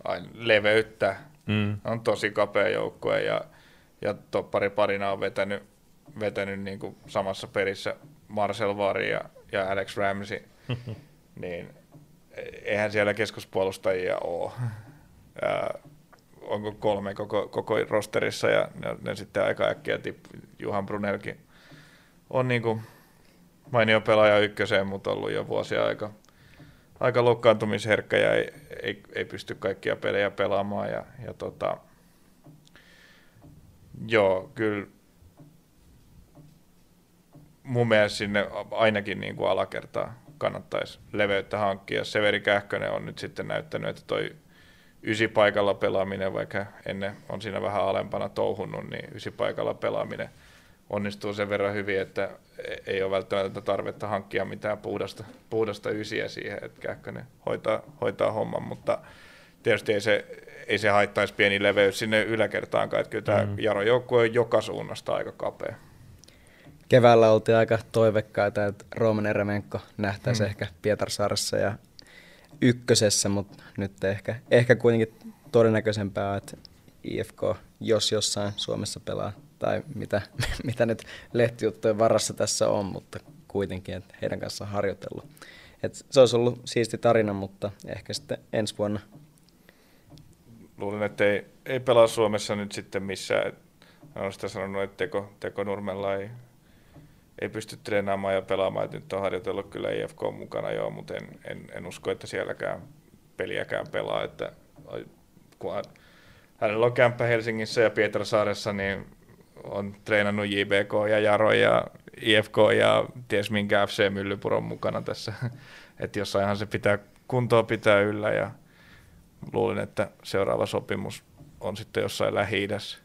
Ai, leveyttä. Mm. On tosi kapea joukkue ja, ja toppari parina on vetänyt, vetänyt niin kuin samassa perissä Marcel Vari ja, ja Alex Ramsey, niin eihän siellä keskuspuolustajia ole. Ja onko kolme koko, koko rosterissa ja ne, ne sitten aika äkkiä tippu. Juhan Brunelkin on niin kuin mainio pelaaja ykköseen, mutta ollut jo vuosia aika, aika loukkaantumisherkkä ja ei, ei, ei pysty kaikkia pelejä pelaamaan. Ja, ja tota, joo, kyllä mun mielestä sinne ainakin niin kuin alakertaa kannattaisi leveyttä hankkia. Severi Kähkönen on nyt sitten näyttänyt, että toi ysipaikalla pelaaminen, vaikka ennen on siinä vähän alempana touhunnut, niin ysipaikalla pelaaminen onnistuu sen verran hyvin, että ei ole välttämättä tarvetta hankkia mitään puhdasta, puhdasta ysiä siihen, että Kähkönen hoitaa, hoitaa homman, mutta tietysti ei se, ei se haittaisi pieni leveys sinne yläkertaankaan, että kyllä tämä mm. Jaro joukkue on joka suunnasta aika kapea keväällä oltiin aika toivekkaita, että Rooman Eremenko nähtäisi mm. ehkä Pietarsaaressa ja ykkösessä, mutta nyt ehkä, ehkä kuitenkin todennäköisempää, että IFK, jos jossain Suomessa pelaa, tai mitä, mitä nyt lehtijuttujen varassa tässä on, mutta kuitenkin, että heidän kanssaan harjoitellut. Et se olisi ollut siisti tarina, mutta ehkä sitten ensi vuonna. Luulen, että ei, ei pelaa Suomessa nyt sitten missään. Olen sitä sanonut, että Teko, Teko Nurmella ei ei pysty treenaamaan ja pelaamaan. Et nyt on harjoitellut kyllä IFK mukana joo, mutta en, en, en usko, että sielläkään peliäkään pelaa. Että, kun hänellä on kämppä Helsingissä ja Pietarsaaressa, niin on treenannut JBK ja Jaro ja IFK ja ties minkä FC Myllypuron mukana tässä. Että jossainhan se pitää kuntoa pitää yllä ja luulen, että seuraava sopimus on sitten jossain Lähi-idässä.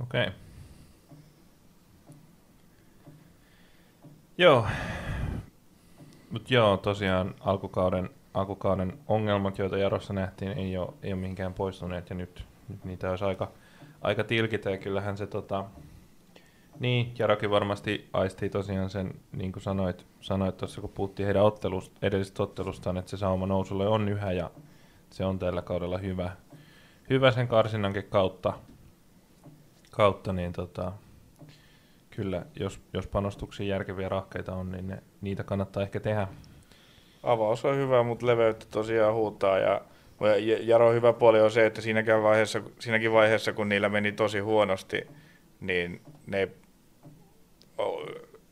Okei. Okay. Joo. Mutta joo, tosiaan alkukauden, alkukauden ongelmat, joita Jarossa nähtiin, ei ole, ei ole mihinkään poistuneet ja nyt, nyt niitä olisi aika, aika tilkitä ja kyllähän se tota, niin, Jarokin varmasti aistii tosiaan sen, niin kuin sanoit, sanoit tuossa, kun puhuttiin heidän ottelusta, edellisestä ottelustaan, että se sauma nousulle on yhä ja se on tällä kaudella hyvä, hyvä sen karsinnankin kautta, kautta niin tota, Kyllä, jos, jos panostuksia järkeviä rahkeita on, niin ne, niitä kannattaa ehkä tehdä. Avaus on hyvä, mutta leveyttä tosiaan huutaa. Ja Jaro hyvä puoli on se, että siinäkin vaiheessa, siinäkin vaiheessa, kun niillä meni tosi huonosti, niin ne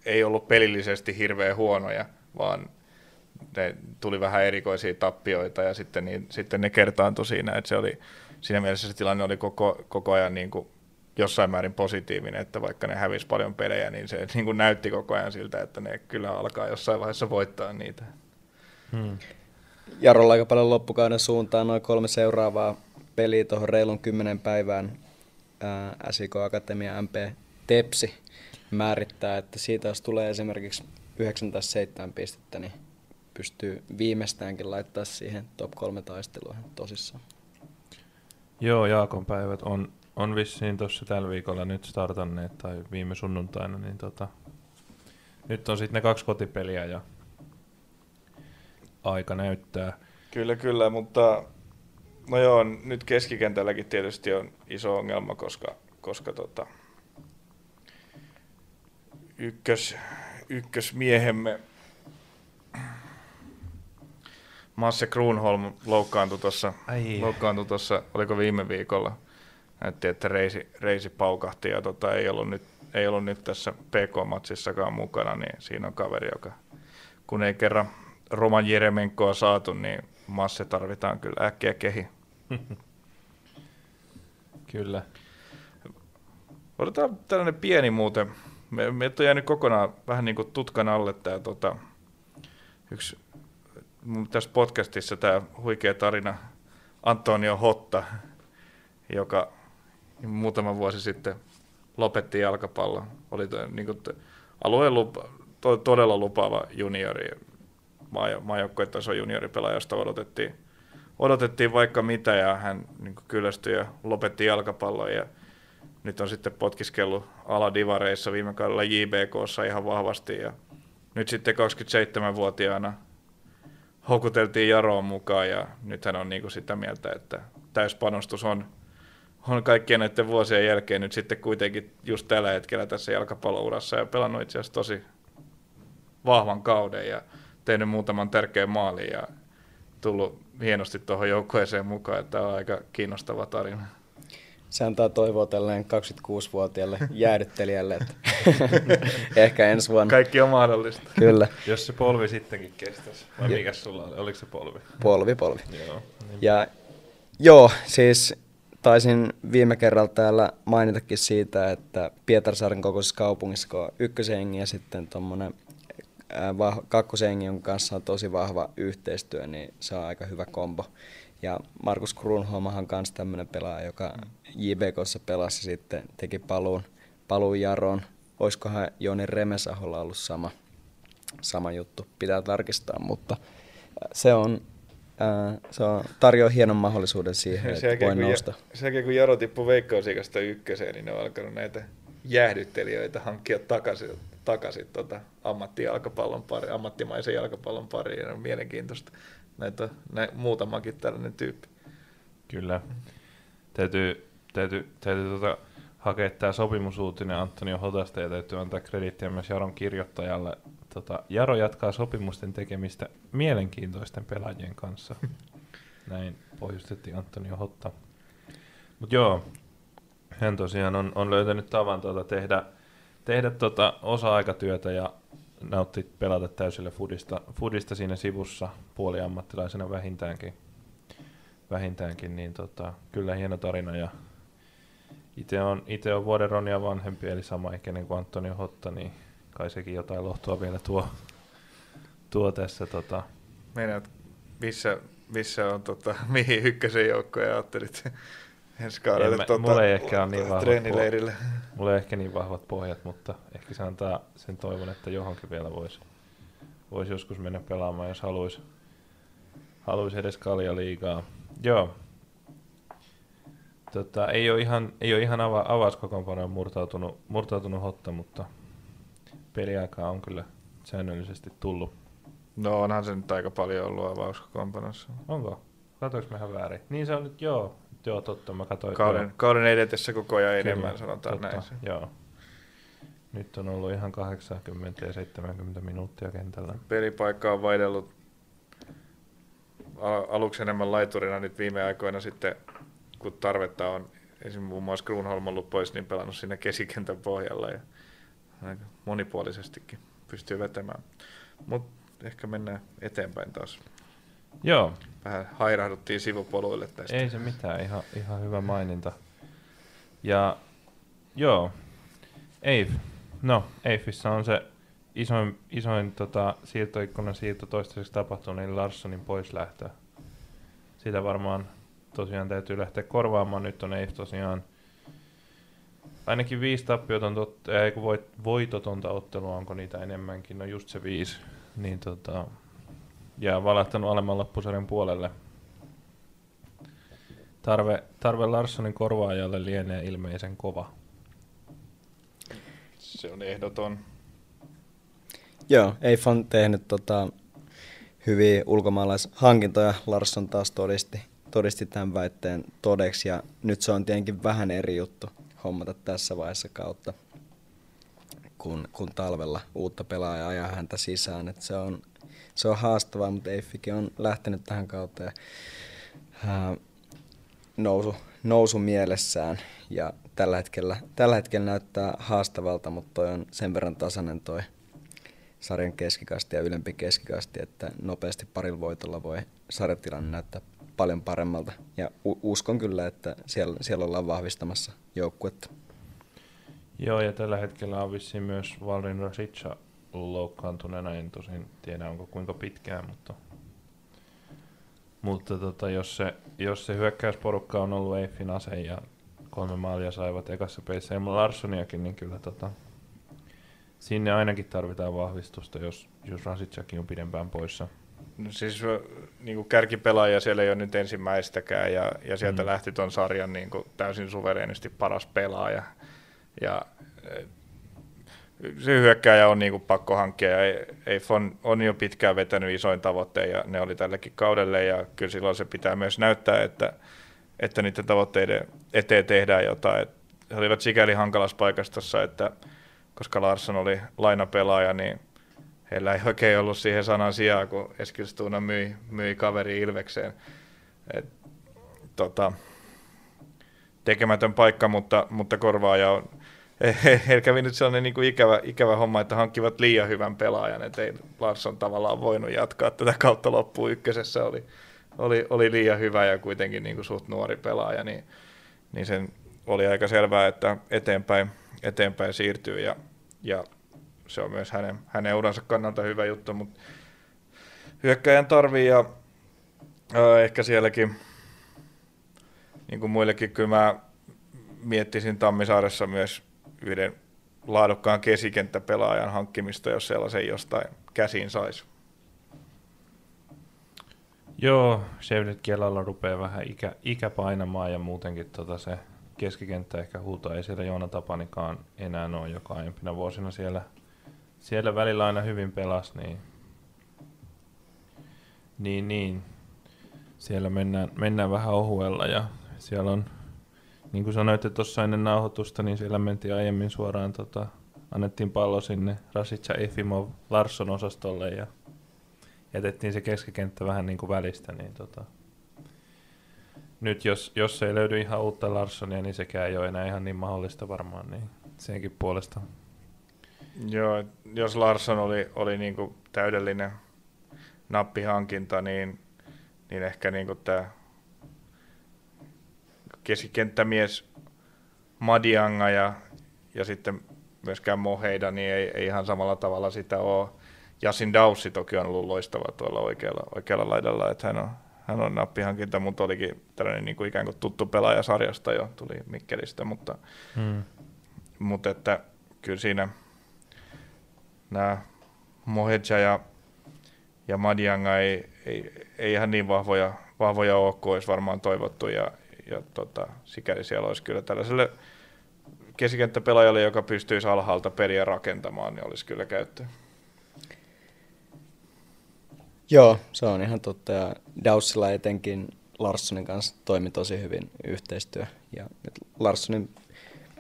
ei ollut pelillisesti hirveän huonoja, vaan ne tuli vähän erikoisia tappioita ja sitten, niin, sitten ne kertaantui siinä, että se oli, siinä mielessä se tilanne oli koko, koko ajan niin kuin jossain määrin positiivinen, että vaikka ne hävisi paljon pelejä, niin se niin kuin näytti koko ajan siltä, että ne kyllä alkaa jossain vaiheessa voittaa niitä. Hmm. Jarolla aika paljon loppukauden suuntaan noin kolme seuraavaa peliä tuohon reilun kymmenen päivään ää, SIK Akatemia MP Tepsi määrittää, että siitä jos tulee esimerkiksi 9 tai 7 pistettä, niin pystyy viimeistäänkin laittaa siihen top 3 taisteluun tosissaan. Joo, Jaakon päivät on on vissiin tuossa tällä viikolla nyt startanneet tai viime sunnuntaina, niin tota, nyt on sitten ne kaksi kotipeliä ja aika näyttää. Kyllä, kyllä, mutta no joo, nyt keskikentälläkin tietysti on iso ongelma, koska, koska tota, ykkös, ykkösmiehemme Masse Kruunholm loukkaantui tuossa, loukkaantui tuossa, oliko viime viikolla – näytti, että reisi, reisi paukahti ja tota, ei ollut nyt ei ollut nyt tässä PK-matsissakaan mukana, niin siinä on kaveri, joka kun ei kerran Roman Jeremenkoa saatu, niin masse tarvitaan kyllä äkkiä kehi. kyllä. Otetaan tällainen pieni muuten. Me, me on jäänyt kokonaan vähän niin kuin tutkan alle tämä tota, yksi tässä podcastissa tämä huikea tarina Antonio Hotta, joka muutama vuosi sitten lopetti jalkapallon. Oli to, niin kuin, alueen lupa, to, todella lupaava juniori, maajoukkuetason junioripelaaja, josta odotettiin, odotettiin vaikka mitä ja hän niin kyllästyi ja lopetti jalkapallon. Ja nyt on sitten potkiskellut aladivareissa viime kaudella JBKssa ihan vahvasti. Ja nyt sitten 27-vuotiaana houkuteltiin Jaroon mukaan ja nyt hän on niin kuin sitä mieltä, että täyspanostus on, on kaikkien näiden vuosien jälkeen nyt sitten kuitenkin just tällä hetkellä tässä jalkapallourassa ja pelannut itse asiassa tosi vahvan kauden ja tehnyt muutaman tärkeän maalin ja tullut hienosti tuohon joukkueeseen mukaan, että tämä on aika kiinnostava tarina. Se antaa toivoa tälleen 26-vuotiaalle jäädyttelijälle, että ehkä ensi vuonna. Kaikki on mahdollista. Kyllä. Jos se polvi sittenkin kestäisi. Vai mikä sulla oli? Oliko se polvi? Polvi, polvi. Joo. Niin. Ja joo, siis taisin viime kerralla täällä mainitakin siitä, että Pietarsaaren kokoisessa kaupungissa, kun on ykkösengi ja sitten tuommoinen kakkosengi, jonka kanssa on tosi vahva yhteistyö, niin se on aika hyvä kombo. Ja Markus Grunholmahan on myös tämmöinen pelaaja, joka JBKssa pelasi sitten, teki paluun, paluun Jaroon. Olisikohan Joni Remesaholla ollut sama, sama juttu, pitää tarkistaa, mutta se on, ää, se on tarjoaa hienon mahdollisuuden siihen, sen että voi nousta. Sen jälkeen kun Jaro tippui veikkausikosta ykköseen, niin ne on alkanut näitä jäähdyttelijöitä hankkia takaisin, takaisin tota ammattijalkapallon pari, ammattimaisen jalkapallon pariin. Ja on mielenkiintoista näitä, näitä muutamakin tällainen tyyppi. Kyllä. Täytyy, täytyy, täytyy tota, hakea tämä sopimusuutinen Antonio Hotasta ja täytyy antaa krediittiä myös Jaron kirjoittajalle. Tota, Jaro jatkaa sopimusten tekemistä mielenkiintoisten pelaajien kanssa. Näin pohjustettiin Antonio Hotta. Mutta joo, hän tosiaan on, on löytänyt tavan tuota tehdä, tehdä tota osa-aikatyötä ja nautti pelata täysillä fudista, fudista siinä sivussa puoliammattilaisena vähintäänkin. vähintäänkin niin tota, kyllä hieno tarina ja itse on, ite on vuoden Ronia vanhempi, eli sama ikäinen kuin Antonio Hotta, niin kai sekin jotain lohtua vielä tuo, tuo tässä. Tota. Meinaat, missä, missä on, tota, mihin ykkösen joukkoja ajattelit ensi kaudelle mä, tota, mulla ei ehkä ole niin vahvat treenileirille? Mulla ei ehkä niin vahvat pohjat, mutta ehkä se antaa sen toivon, että johonkin vielä voisi vois joskus mennä pelaamaan, jos haluaisi haluais edes kalja liigaa. Joo. Tota, ei ole ihan, ei ole ihan ava, avauskokoonpanoon murtautunut, murtautunut hotta, mutta peliaikaa on kyllä säännöllisesti tullut. No onhan se nyt aika paljon ollut avauskokoonpanossa. Onko? Katoinko mä ihan väärin? Niin se on nyt, joo. Joo, totta. Mä katsoin. Kauden, joo. kauden edetessä koko ajan Kyllä, enemmän, sanotaan totta, näin. Joo. Nyt on ollut ihan 80 ja 70 minuuttia kentällä. Pelipaikka on vaihdellut aluksi enemmän laiturina nyt viime aikoina sitten, kun tarvetta on. Esimerkiksi muun muassa Grunholm ollut pois, niin pelannut siinä kesikentän pohjalla ja aika monipuolisestikin pystyy vetämään. Mutta ehkä mennään eteenpäin taas. Joo. Vähän hairahduttiin sivupoluille tästä. Ei se mitään, ihan, ihan hyvä maininta. Ja joo, Eif. No, Eifissä on se isoin, isoin tota, siirtoikkunan siirto toistaiseksi tapahtunut, eli Larssonin poislähtö. Sitä varmaan tosiaan täytyy lähteä korvaamaan. Nyt on Eif tosiaan ainakin viisi tappiotonta, ei kun voit, voitotonta ottelua, onko niitä enemmänkin, no just se viisi. Niin tota, ja valahtanut alemman loppusarjan puolelle. Tarve, tarve Larssonin korvaajalle lienee ilmeisen kova. Se on ehdoton. Joo, Eif on tehnyt tota, hyviä ulkomaalaishankintoja. Larsson taas todisti, todisti tämän väitteen todeksi ja nyt se on tietenkin vähän eri juttu hommata tässä vaiheessa kautta, kun, kun talvella uutta pelaajaa ajaa häntä sisään. Et se on se on haastavaa, mutta Eiffikin on lähtenyt tähän kautta ja, ää, nousu, nousu mielessään ja tällä hetkellä, tällä hetkellä näyttää haastavalta, mutta toi on sen verran tasainen toi sarjan keskikasti ja ylempi keskikasti, että nopeasti parilla voitolla voi sarjatilanne näyttää paljon paremmalta. Ja uskon kyllä, että siellä, siellä ollaan vahvistamassa joukkuetta. Joo, ja tällä hetkellä on vissiin myös Valrin Rasica loukkaantuneena. En tosin tiedä, onko kuinka pitkään, mutta, mutta tota, jos, se, jos se hyökkäysporukka on ollut Eiffin ase ja kolme maalia saivat ekassa peissä ilman Larssoniakin, niin kyllä tota, sinne ainakin tarvitaan vahvistusta, jos, jos Rasicakin on pidempään poissa. No siis niin kuin kärkipelaaja siellä ei ole nyt ensimmäistäkään ja, ja sieltä mm. lähti tuon sarjan niin kuin täysin suvereenisti paras pelaaja. Ja se hyökkääjä on niin kuin pakko hankkia ja ei on, on jo pitkään vetänyt isoin tavoitteen ja ne oli tällekin kaudelle ja kyllä silloin se pitää myös näyttää, että, että niiden tavoitteiden eteen tehdään jotain. Et he olivat sikäli hankalassa paikassa että koska Larsson oli lainapelaaja, niin heillä ei oikein ollut siihen sanan sijaa, kun Eskilstuna myi, myi kaveri Ilvekseen. Et, tota, tekemätön paikka, mutta, mutta korvaaja on, heillä kävi nyt sellainen niin kuin ikävä, ikävä homma, että hankkivat liian hyvän pelaajan, että ei Larsson tavallaan voinut jatkaa tätä kautta loppuun ykkösessä, oli, oli, oli liian hyvä ja kuitenkin niin kuin suht nuori pelaaja, niin, niin sen oli aika selvää, että eteenpäin, eteenpäin siirtyy ja, ja se on myös hänen, hänen uransa kannalta hyvä juttu, mutta hyökkäjän tarvii ja ää, ehkä sielläkin, niin kuin muillekin, kyllä mä miettisin Tammisaaressa myös yhden laadukkaan kesikenttäpelaajan hankkimista, jos sellaisen jostain käsiin saisi. Joo, Shevlet Kielalla rupeaa vähän ikä, ikä painamaan ja muutenkin tota se keskikenttä ehkä huutaa. Ei siellä Joona Tapanikaan enää ole, joka aiempina vuosina siellä, siellä välillä aina hyvin pelas, niin, niin, niin. siellä mennään, mennään vähän ohuella ja siellä on niin kuin sanoitte tuossa ennen nauhoitusta, niin siellä mentiin aiemmin suoraan, tota, annettiin pallo sinne Rasica Efimov Larsson osastolle ja jätettiin se keskikenttä vähän niin kuin välistä, niin tota, nyt jos, jos ei löydy ihan uutta Larssonia, niin sekään ei ole enää ihan niin mahdollista varmaan, niin senkin puolesta. Joo, jos Larsson oli, oli niin kuin täydellinen nappihankinta, niin, niin ehkä niin kuin tämä keskikenttämies Madianga ja, ja sitten myöskään Moheida, niin ei, ei ihan samalla tavalla sitä ole. Jasin Daussi toki on ollut loistava tuolla oikealla, oikealla laidalla, että hän on, hän on nappihankinta, mutta olikin tällainen niin kuin ikään kuin tuttu pelaaja sarjasta jo, tuli Mikkelistä, mutta, hmm. mutta että kyllä siinä nämä Moheja ja, ja Madianga ei, ei, ei ihan niin vahvoja, vahvoja ole kuin olisi varmaan toivottu, ja, ja tota, sikäli siellä olisi kyllä tällaiselle keskikenttäpelaajalle, joka pystyisi alhaalta periä rakentamaan, niin olisi kyllä käyttöä. Joo, se on ihan totta. Ja Daussilla etenkin Larssonin kanssa toimi tosi hyvin yhteistyö. Ja nyt Larssonin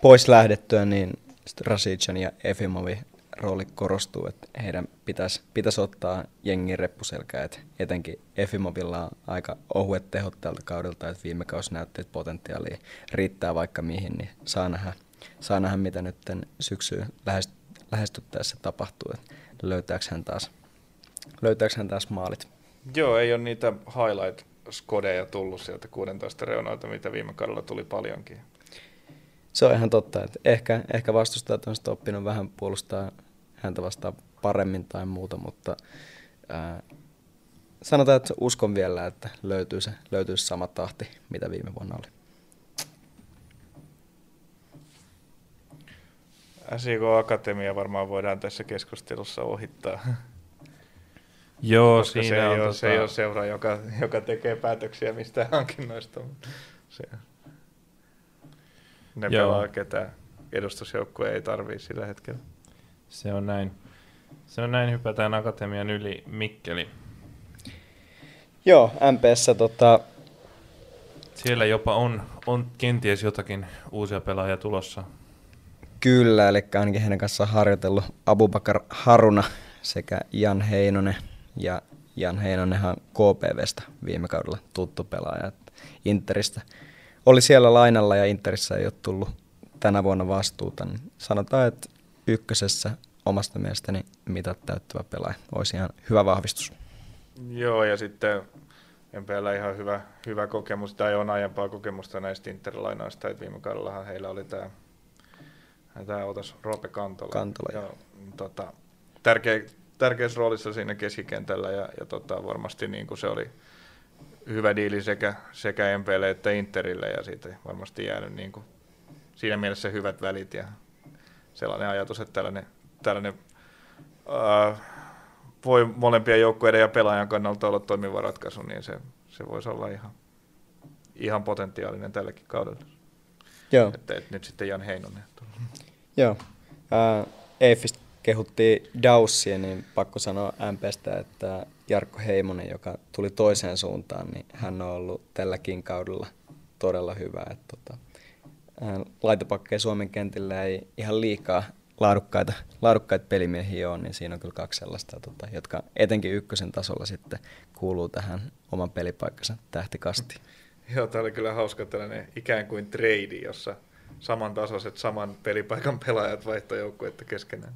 pois lähdettyä, niin Rasican ja Efimovin rooli korostuu, että heidän pitäisi, pitäisi ottaa jengin reppuselkää, että etenkin Efimovilla on aika ohuet tehot tältä kaudelta, että viime kausi näytti, että potentiaalia riittää vaikka mihin, niin saa nähdä, saa nähdä mitä nyt syksyyn lähestyttäessä tapahtuu, että löytääkö hän taas, löytääkö hän taas maalit. Joo, ei ole niitä highlight-skodeja tullut sieltä 16 reunoilta, mitä viime kaudella tuli paljonkin. Se on ihan totta, että ehkä, ehkä vastustajat on oppinut vähän puolustaa häntä vastaan paremmin tai muuta, mutta ää, sanotaan, että uskon vielä, että löytyy se, löytyy se sama tahti, mitä viime vuonna oli. SIK Akatemia varmaan voidaan tässä keskustelussa ohittaa. Joo, Koska siinä se ei, on ole, tota... se ei ole seura, joka, joka tekee päätöksiä mistä hankinnoista. Se, ne Joo. pelaa ketä edustusjoukkue ei tarvii sillä hetkellä. Se on näin. Se on näin, hypätään Akatemian yli Mikkeli. Joo, MPssä tota... Siellä jopa on, on kenties jotakin uusia pelaajia tulossa. Kyllä, eli ainakin hänen kanssaan harjoitellut Abubakar Haruna sekä Jan Heinonen. Ja Jan Heinonenhan KPVstä viime kaudella tuttu pelaaja Interistä. Oli siellä lainalla ja Interissä ei ole tullut, tänä vuonna vastuuta, niin sanotaan, että ykkösessä omasta mielestäni mitat täyttävä pelaaja olisi ihan hyvä vahvistus. Joo, ja sitten MPL ihan hyvä, hyvä kokemus, tai on aiempaa kokemusta näistä Interlainoista, että viime kaudellahan heillä oli tämä, tämä otas Roope Kantola. Kantola, ja, tota, tärkeä, tärkeässä roolissa siinä keskikentällä, ja, ja tota, varmasti niin kuin se oli hyvä diili sekä, sekä MPL että Interille, ja siitä varmasti jäänyt niin kuin, siinä mielessä hyvät välit, ja sellainen ajatus, että tällainen, tällainen äh, voi molempien joukkueiden ja pelaajan kannalta olla toimiva ratkaisu, niin se, se voisi olla ihan, ihan potentiaalinen tälläkin kaudella. Joo. Että, että nyt sitten Jan Heinonen. Joo. Äh, Eiffistä kehuttiin Daussia, niin pakko sanoa MPstä, että Jarkko Heimonen, joka tuli toiseen suuntaan, niin hän on ollut tälläkin kaudella todella hyvä. Että, tota, laitopakkeja Suomen kentillä ei ihan liikaa laadukkaita, laadukkaita pelimiehiä on, niin siinä on kyllä kaksi sellaista, tota, jotka etenkin ykkösen tasolla sitten kuuluu tähän oman pelipaikkansa tähtikasti. Joo, tämä oli kyllä hauska tällainen ikään kuin trade, jossa samantasoiset saman pelipaikan pelaajat vaihtoi joukkuetta keskenään.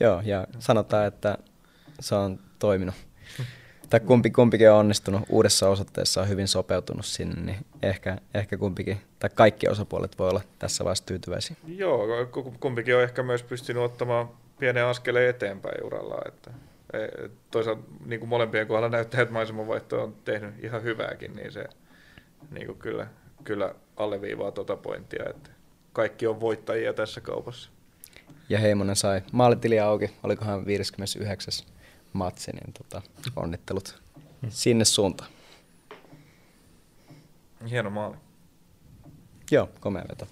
Joo, ja sanotaan, että se on toiminut. Tai kumpi, kumpikin on onnistunut uudessa osoitteessa, on hyvin sopeutunut sinne, niin ehkä, ehkä kumpikin, tai kaikki osapuolet voi olla tässä vaiheessa tyytyväisiä. Joo, kumpikin on ehkä myös pystynyt ottamaan pienen askeleen eteenpäin uralla, että e, toisaalta niin kuin molempien kohdalla näyttää, että maisemanvaihto on tehnyt ihan hyvääkin, niin se niin kuin kyllä, kyllä alleviivaa tuota pointtia, että kaikki on voittajia tässä kaupassa. Ja Heimonen sai maalitili auki, olikohan 59 matsi, niin tota, onnittelut sinne suuntaan. Hieno maali. Joo, komea veto.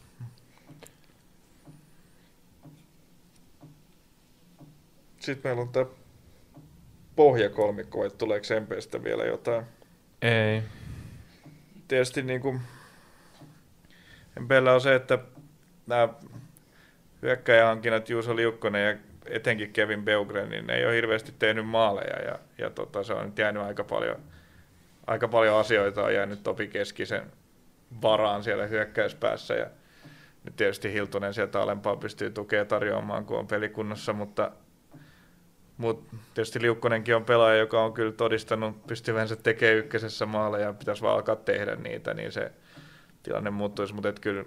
Sitten meillä on tämä pohjakolmikko, että tuleeko Empeestä vielä jotain? Ei. Tietysti niin kuin Empeellä on se, että nämä hyökkäjähankinnat Juuso Liukkonen ja etenkin Kevin Beugren, niin ne ei ole hirveästi tehnyt maaleja ja, ja tota, se on nyt jäänyt aika paljon, aika paljon asioita on jäänyt Topi Keskisen varaan siellä hyökkäyspäässä ja nyt tietysti Hiltunen sieltä alempaa pystyy tukea tarjoamaan, kun on pelikunnossa, mutta, mutta tietysti Liukkonenkin on pelaaja, joka on kyllä todistanut pystyvänsä tekemään ykkösessä maaleja ja pitäisi vaan alkaa tehdä niitä, niin se tilanne muuttuisi, mutta kyllä,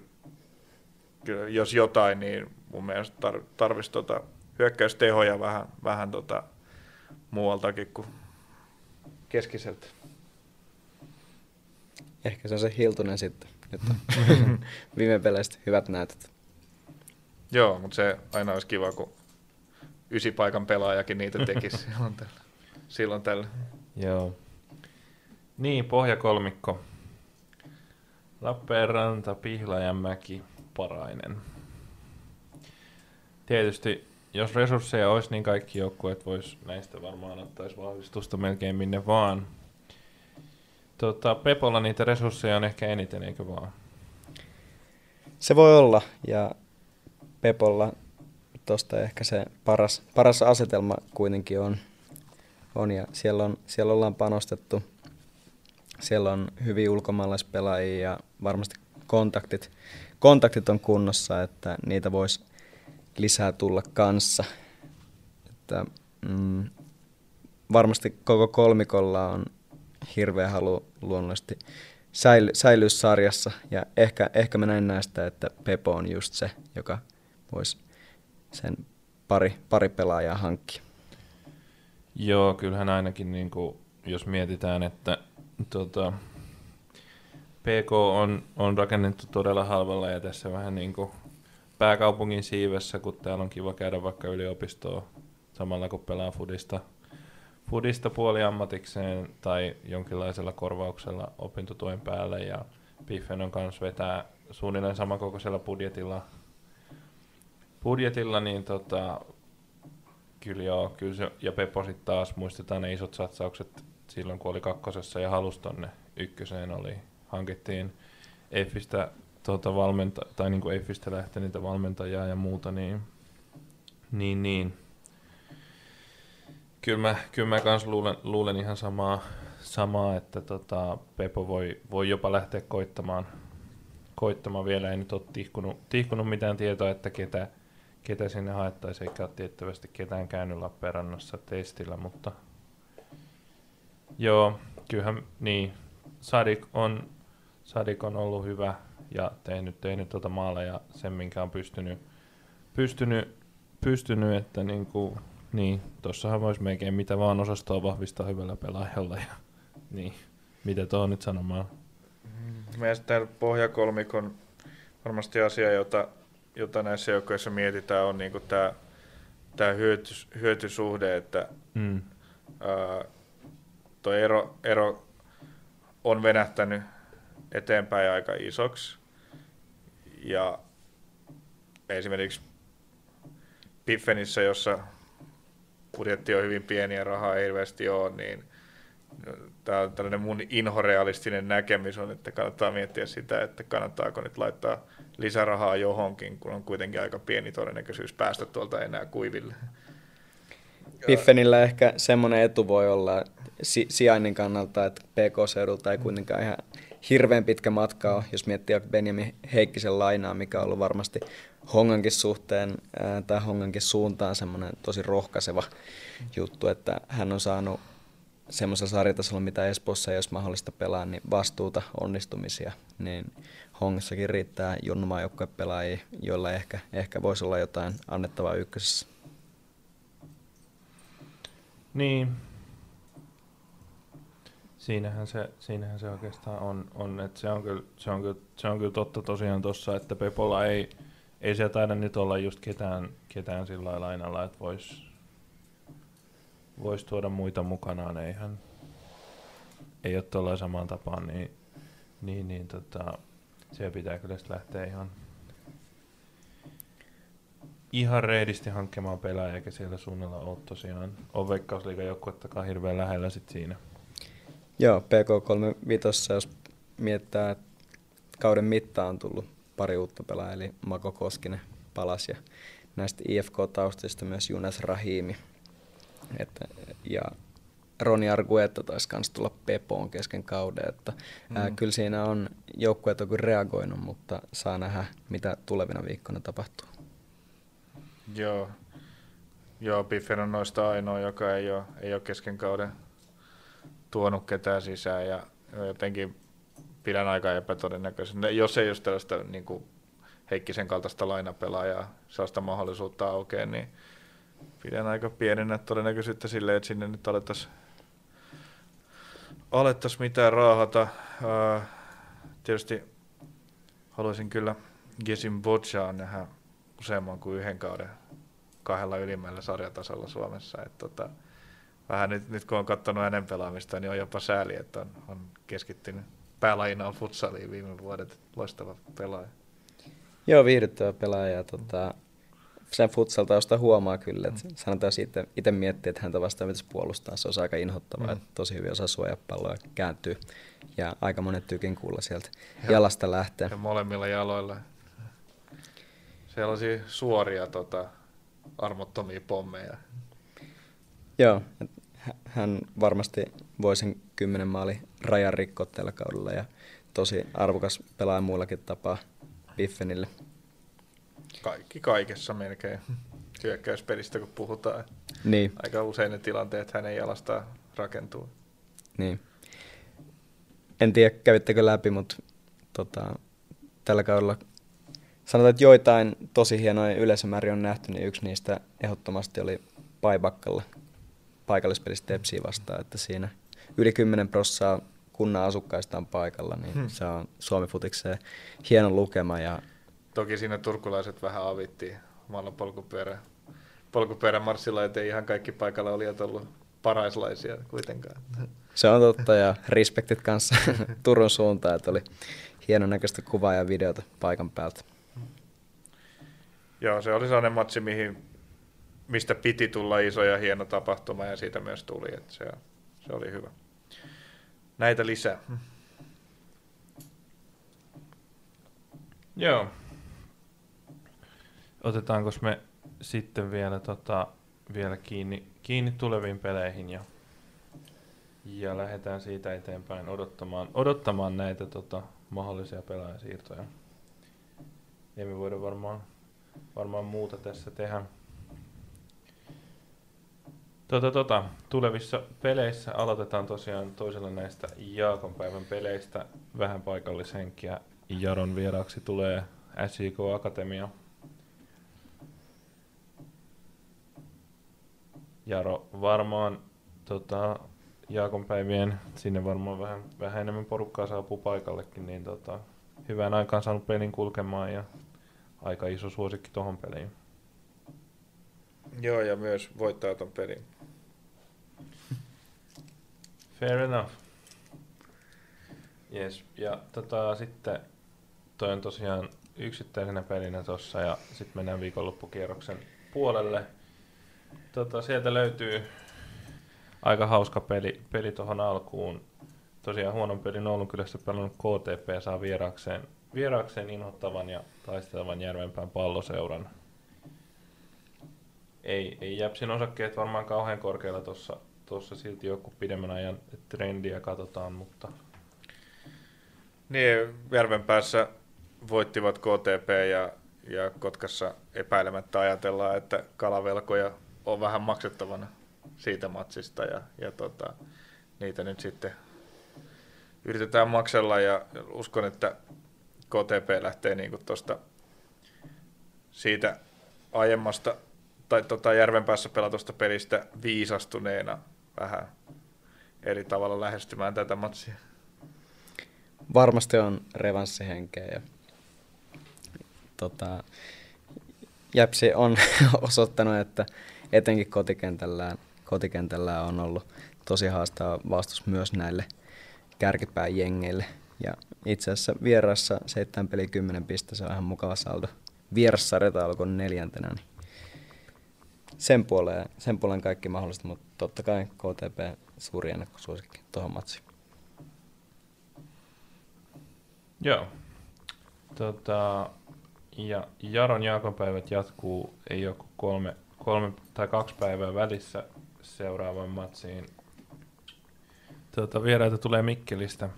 kyllä jos jotain, niin mun mielestä tar- tarvitsisi tota hyökkäystehoja vähän, vähän tota, muualtakin kuin keskiseltä. Ehkä se on se Hiltunen sitten. Nyt on viime peleistä hyvät näytöt. Joo, mutta se aina olisi kiva, kun paikan pelaajakin niitä tekisi silloin tällä. Silloin tällä. Joo. Niin, pohjakolmikko. Lappeenranta, Pihlajanmäki, Parainen. Tietysti jos resursseja olisi, niin kaikki joukkueet vois näistä varmaan ottaisi vahvistusta melkein minne vaan. Tota, Pepolla niitä resursseja on ehkä eniten, eikö vaan? Se voi olla, ja Pepolla tuosta ehkä se paras, paras asetelma kuitenkin on, on ja siellä, on, siellä ollaan panostettu. Siellä on hyviä ulkomaalaispelaajia ja varmasti kontaktit, kontaktit on kunnossa, että niitä voisi lisää tulla kanssa. Että, mm, varmasti koko kolmikolla on hirveä halu luonnollisesti säily, säilyä sarjassa ja ehkä, ehkä mä näin näistä, että Pepo on just se, joka voisi sen pari, pari pelaajaa hankkia. Joo, kyllähän ainakin niin kuin, jos mietitään, että tota, PK on, on rakennettu todella halvalla ja tässä vähän niin kuin pääkaupungin siivessä, kun täällä on kiva käydä vaikka yliopistoa samalla kun pelaa fudista, fudista puoliammatikseen tai jonkinlaisella korvauksella opintotuen päälle ja Biffen on kanssa vetää suunnilleen samankokoisella budjetilla, budjetilla niin tota, kyllä joo, kyllä se, ja Pepo sitten taas muistetaan ne isot satsaukset silloin kun oli kakkosessa ja halus tonne ykköseen oli, hankittiin Effistä tuota valmenta, tai niin kuin EFistä lähtee niitä valmentajaa ja muuta, niin, niin, niin. Kyllä mä, kyllä mä kans luulen, luulen ihan samaa, samaa että tota, Pepo voi, voi jopa lähteä koittamaan, koittamaan. Vielä ei nyt ole tihkunut, tihkunut mitään tietoa, että ketä, ketä sinne haettaisiin, eikä ole tiettävästi ketään käynyt Lappeenrannassa testillä, mutta joo, kyllähän niin, Sadik on, Sadik on ollut hyvä ja tehnyt, tehnyt tuota maaleja sen, minkä on pystynyt, pystynyt, pystynyt että niin kuin, niin, tossahan voisi melkein mitä vaan osastoa vahvistaa hyvällä pelaajalla ja niin, mitä tuo nyt sanomaan. Mielestäni täällä pohjakolmikon varmasti asia, jota, jota näissä joukkoissa mietitään, on niin tämä, tämä hyöty, hyötysuhde, että mm. ää, tuo ero, ero on venähtänyt eteenpäin aika isoksi. Ja esimerkiksi Piffenissä, jossa budjetti on hyvin pieni ja rahaa ei hirveästi ole, niin tämä on tällainen mun inhorealistinen näkemys on, että kannattaa miettiä sitä, että kannattaako nyt laittaa lisärahaa johonkin, kun on kuitenkin aika pieni todennäköisyys päästä tuolta enää kuiville. Piffenillä ehkä semmoinen etu voi olla si- sijainnin kannalta, että PK-seudulta ei kuitenkaan ihan hirveän pitkä matka ole, jos miettii Benjamin Heikkisen lainaa, mikä on ollut varmasti Hongankin suhteen ää, tai Hongankin suuntaan semmoinen tosi rohkaiseva juttu, että hän on saanut semmoisella sarjatasolla, mitä Espoossa ei olisi mahdollista pelaa, niin vastuuta, onnistumisia, niin Hongassakin riittää junnumaan pelaajia, joilla ehkä, ehkä voisi olla jotain annettavaa ykkösessä. Niin. Siinähän se, siinähän se oikeastaan on, on että se on, kyllä, se, on kyllä, se on kyllä totta tosiaan tuossa, että Pepolla ei, ei siellä taida nyt olla just ketään, ketään sillä lainalla, että voisi vois tuoda muita mukanaan, eihän ei ole tuolla samaan tapaan, niin, niin, niin tota, siellä pitää kyllä lähteä ihan, ihan reidisti hankkemaan pelaajia, eikä siellä suunnalla ole tosiaan on veikkausliigan joukkuettakaan hirveän lähellä sit siinä. Joo, PK35, jos miettää, että kauden mittaan on tullut pari uutta pelaajaa, eli Mako Koskinen palas ja näistä IFK-taustista myös Junas Rahimi. Että, ja Roni Arguetta taisi myös tulla Pepoon kesken kauden. Että, mm. ää, kyllä siinä on joukkueet on reagoinut, mutta saa nähdä, mitä tulevina viikkoina tapahtuu. Joo. Joo, Biffen on noista ainoa, joka ei ole, ei ole kesken kauden tuonut ketään sisään ja jotenkin pidän aika epätodennäköisenä. Jos ei ole tällaista niin kuin Heikkisen kaltaista lainapelaajaa, sellaista mahdollisuutta aukeaa, niin pidän aika pienenä todennäköisyyttä sille, että sinne nyt alettaisiin alettaisi mitään raahata. Tietysti haluaisin kyllä Gesin Bochaa nähdä useamman kuin yhden kauden kahdella ylimmällä sarjatasolla Suomessa. Et tota, vähän nyt, nyt kun on katsonut hänen pelaamista, niin on jopa sääli, että on, on keskittynyt päälajina futsaliin viime vuodet. Loistava pelaaja. Joo, viihdyttävä pelaaja. Tota, sen futsaltausta huomaa kyllä, että mm. sanotaan siitä, itse miettii, että häntä vastaan pitäisi puolustaa, se on aika inhottavaa, mm. että tosi hyvin osaa suojaa palloa ja kääntyy. Ja aika monet tykin kuulla sieltä ja, jalasta lähtee. Ja molemmilla jaloilla. Sellaisia suoria tota, armottomia pommeja. Joo, hän varmasti voisi kymmenen maali rajan rikkoa tällä kaudella ja tosi arvokas pelaaja muullakin tapaa Biffenille. Kaikki kaikessa melkein hyökkäyspelistä, kun puhutaan. Niin. Aika usein ne tilanteet hänen jalastaan rakentuu. Niin. En tiedä, kävittekö läpi, mutta tota, tällä kaudella sanotaan, että joitain tosi hienoja yleisömääriä on nähty, niin yksi niistä ehdottomasti oli Paibakkalla paikallispelistä Tepsiä vastaan, että siinä yli 10 prossaa kunnan asukkaista on paikalla, niin hmm. se on Suomi Futikseen hieno lukema. Ja... Toki siinä turkulaiset vähän avittiin omalla polkupyörä, polkupyörän marssilla, ettei ihan kaikki paikalla olijat ollut paraislaisia kuitenkaan. Se on totta ja respektit kanssa Turun suuntaan, että oli hienon näköistä kuvaa ja videota paikan päältä. Joo, se oli sellainen matsi, mihin, mistä piti tulla iso ja hieno tapahtuma ja siitä myös tuli, että se, se oli hyvä. Näitä lisää. Joo. Otetaanko me sitten vielä, tota, vielä kiinni, kiinni tuleviin peleihin ja, ja lähdetään siitä eteenpäin odottamaan, odottamaan näitä tota, mahdollisia pelaajasiirtoja. ei me voida varmaan, varmaan muuta tässä tehdä. Tota, tota, tulevissa peleissä aloitetaan tosiaan toisella näistä Jaakon päivän peleistä. Vähän paikallishenkiä. Jaron vieraaksi tulee SJK Akatemia. Jaro varmaan tota, Jaakon päivien, sinne varmaan vähän, vähän enemmän porukkaa saapuu paikallekin, niin tota, hyvään aikaan saanut pelin kulkemaan ja aika iso suosikki tuohon peliin. Joo, ja myös voittaa ton pelin. Fair enough. Yes. Ja tota, sitten toi on tosiaan yksittäisenä pelinä tossa ja sitten mennään viikonloppukierroksen puolelle. Tota, sieltä löytyy aika hauska peli, peli tuohon alkuun. Tosiaan huonon pelin Oulun kylässä pelannut KTP saa vieraakseen, vieraakseen inhottavan ja taistelevan Järvenpään palloseuran. Ei, ei Jäpsin osakkeet varmaan kauhean korkealla tuossa tossa silti joku pidemmän ajan trendiä katsotaan, mutta... Niin, Järvenpäässä voittivat KTP ja, ja Kotkassa epäilemättä ajatellaan, että kalavelkoja on vähän maksettavana siitä matsista ja, ja tota, niitä nyt sitten yritetään maksella ja uskon, että KTP lähtee niin tuosta siitä aiemmasta tai tota Järvenpäässä pelatusta pelistä viisastuneena vähän eri tavalla lähestymään tätä matsia. Varmasti on revanssihenkeä ja tota, Jäpsi on osoittanut, että etenkin kotikentällään, kotikentällään on ollut tosi haastava vastus myös näille kärkipään jengeille. Ja itse asiassa vierassa 7 peli 10 pistettä, se on ihan mukava saldo. Vierassarjata alkoi neljäntenä, niin sen puoleen, sen puoleen kaikki mahdollista, mutta totta kai KTP suuri ennakkosuosikki tuohon matsiin. Joo. Tota, ja Jaron jaakonpäivät jatkuu, ei ole kolme, kolme tai kaksi päivää välissä seuraavaan matsiin. Tota, vieraita tulee Mikkelistä.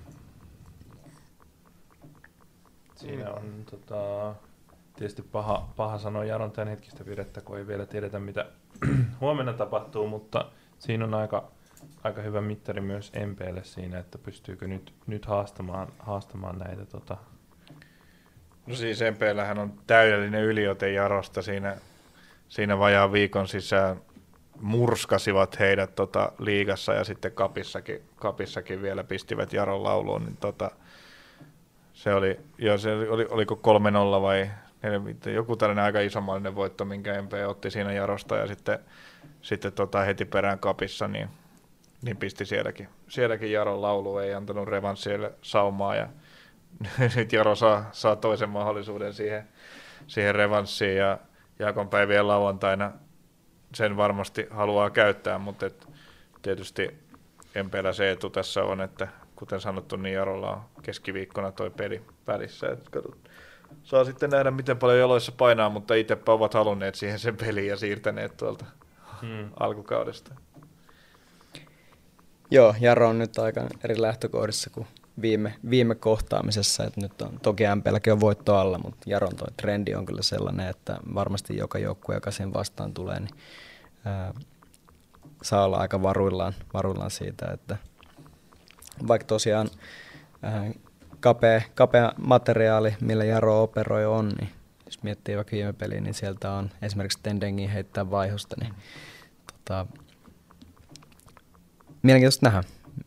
Siinä on tota, tietysti paha, paha sanoa Jaron tämän hetkistä virettä, kun ei vielä tiedetä, mitä huomenna tapahtuu, mutta siinä on aika, aika hyvä mittari myös MPlle siinä, että pystyykö nyt, nyt haastamaan, haastamaan näitä tota, No siis MPllähän on täydellinen yliote Jarosta. Siinä, siinä vajaan viikon sisään murskasivat heidät tota liigassa ja sitten kapissakin, kapissakin vielä pistivät Jaron lauluun, niin tota, se oli, jo, se oli, oliko 3-0 vai joku tällainen aika isomallinen voitto, minkä MP otti siinä Jarosta ja sitten, sitten tota heti perään kapissa, niin, niin pisti sielläkin, sielläkin Jaron laulu, ei antanut revanssille saumaa ja nyt Jaro saa, saa toisen mahdollisuuden siihen, siihen revanssiin ja Jaakon päivien lauantaina sen varmasti haluaa käyttää, mutta et tietysti MPllä se etu tässä on, että kuten sanottu, niin Jarolla on keskiviikkona toi peli välissä. Et katsot, saa sitten nähdä, miten paljon jaloissa painaa, mutta itsepä ovat halunneet siihen sen peliin ja siirtäneet tuolta hmm. alkukaudesta. Joo, Jaro on nyt aika eri lähtökohdissa kuin viime, viime kohtaamisessa, että nyt on, toki MPLkin on voitto alla, mutta Jaron toi trendi on kyllä sellainen, että varmasti joka joukkue, joka sen vastaan tulee, niin ää, saa olla aika varuillaan, varuillaan siitä, että vaikka tosiaan ää, kapea, kapea materiaali, millä Jaro operoi on, niin jos miettii vaikka viime peliä, niin sieltä on esimerkiksi Tendengin heittää vaihosta, niin tota, mielenkiintoista nähdä,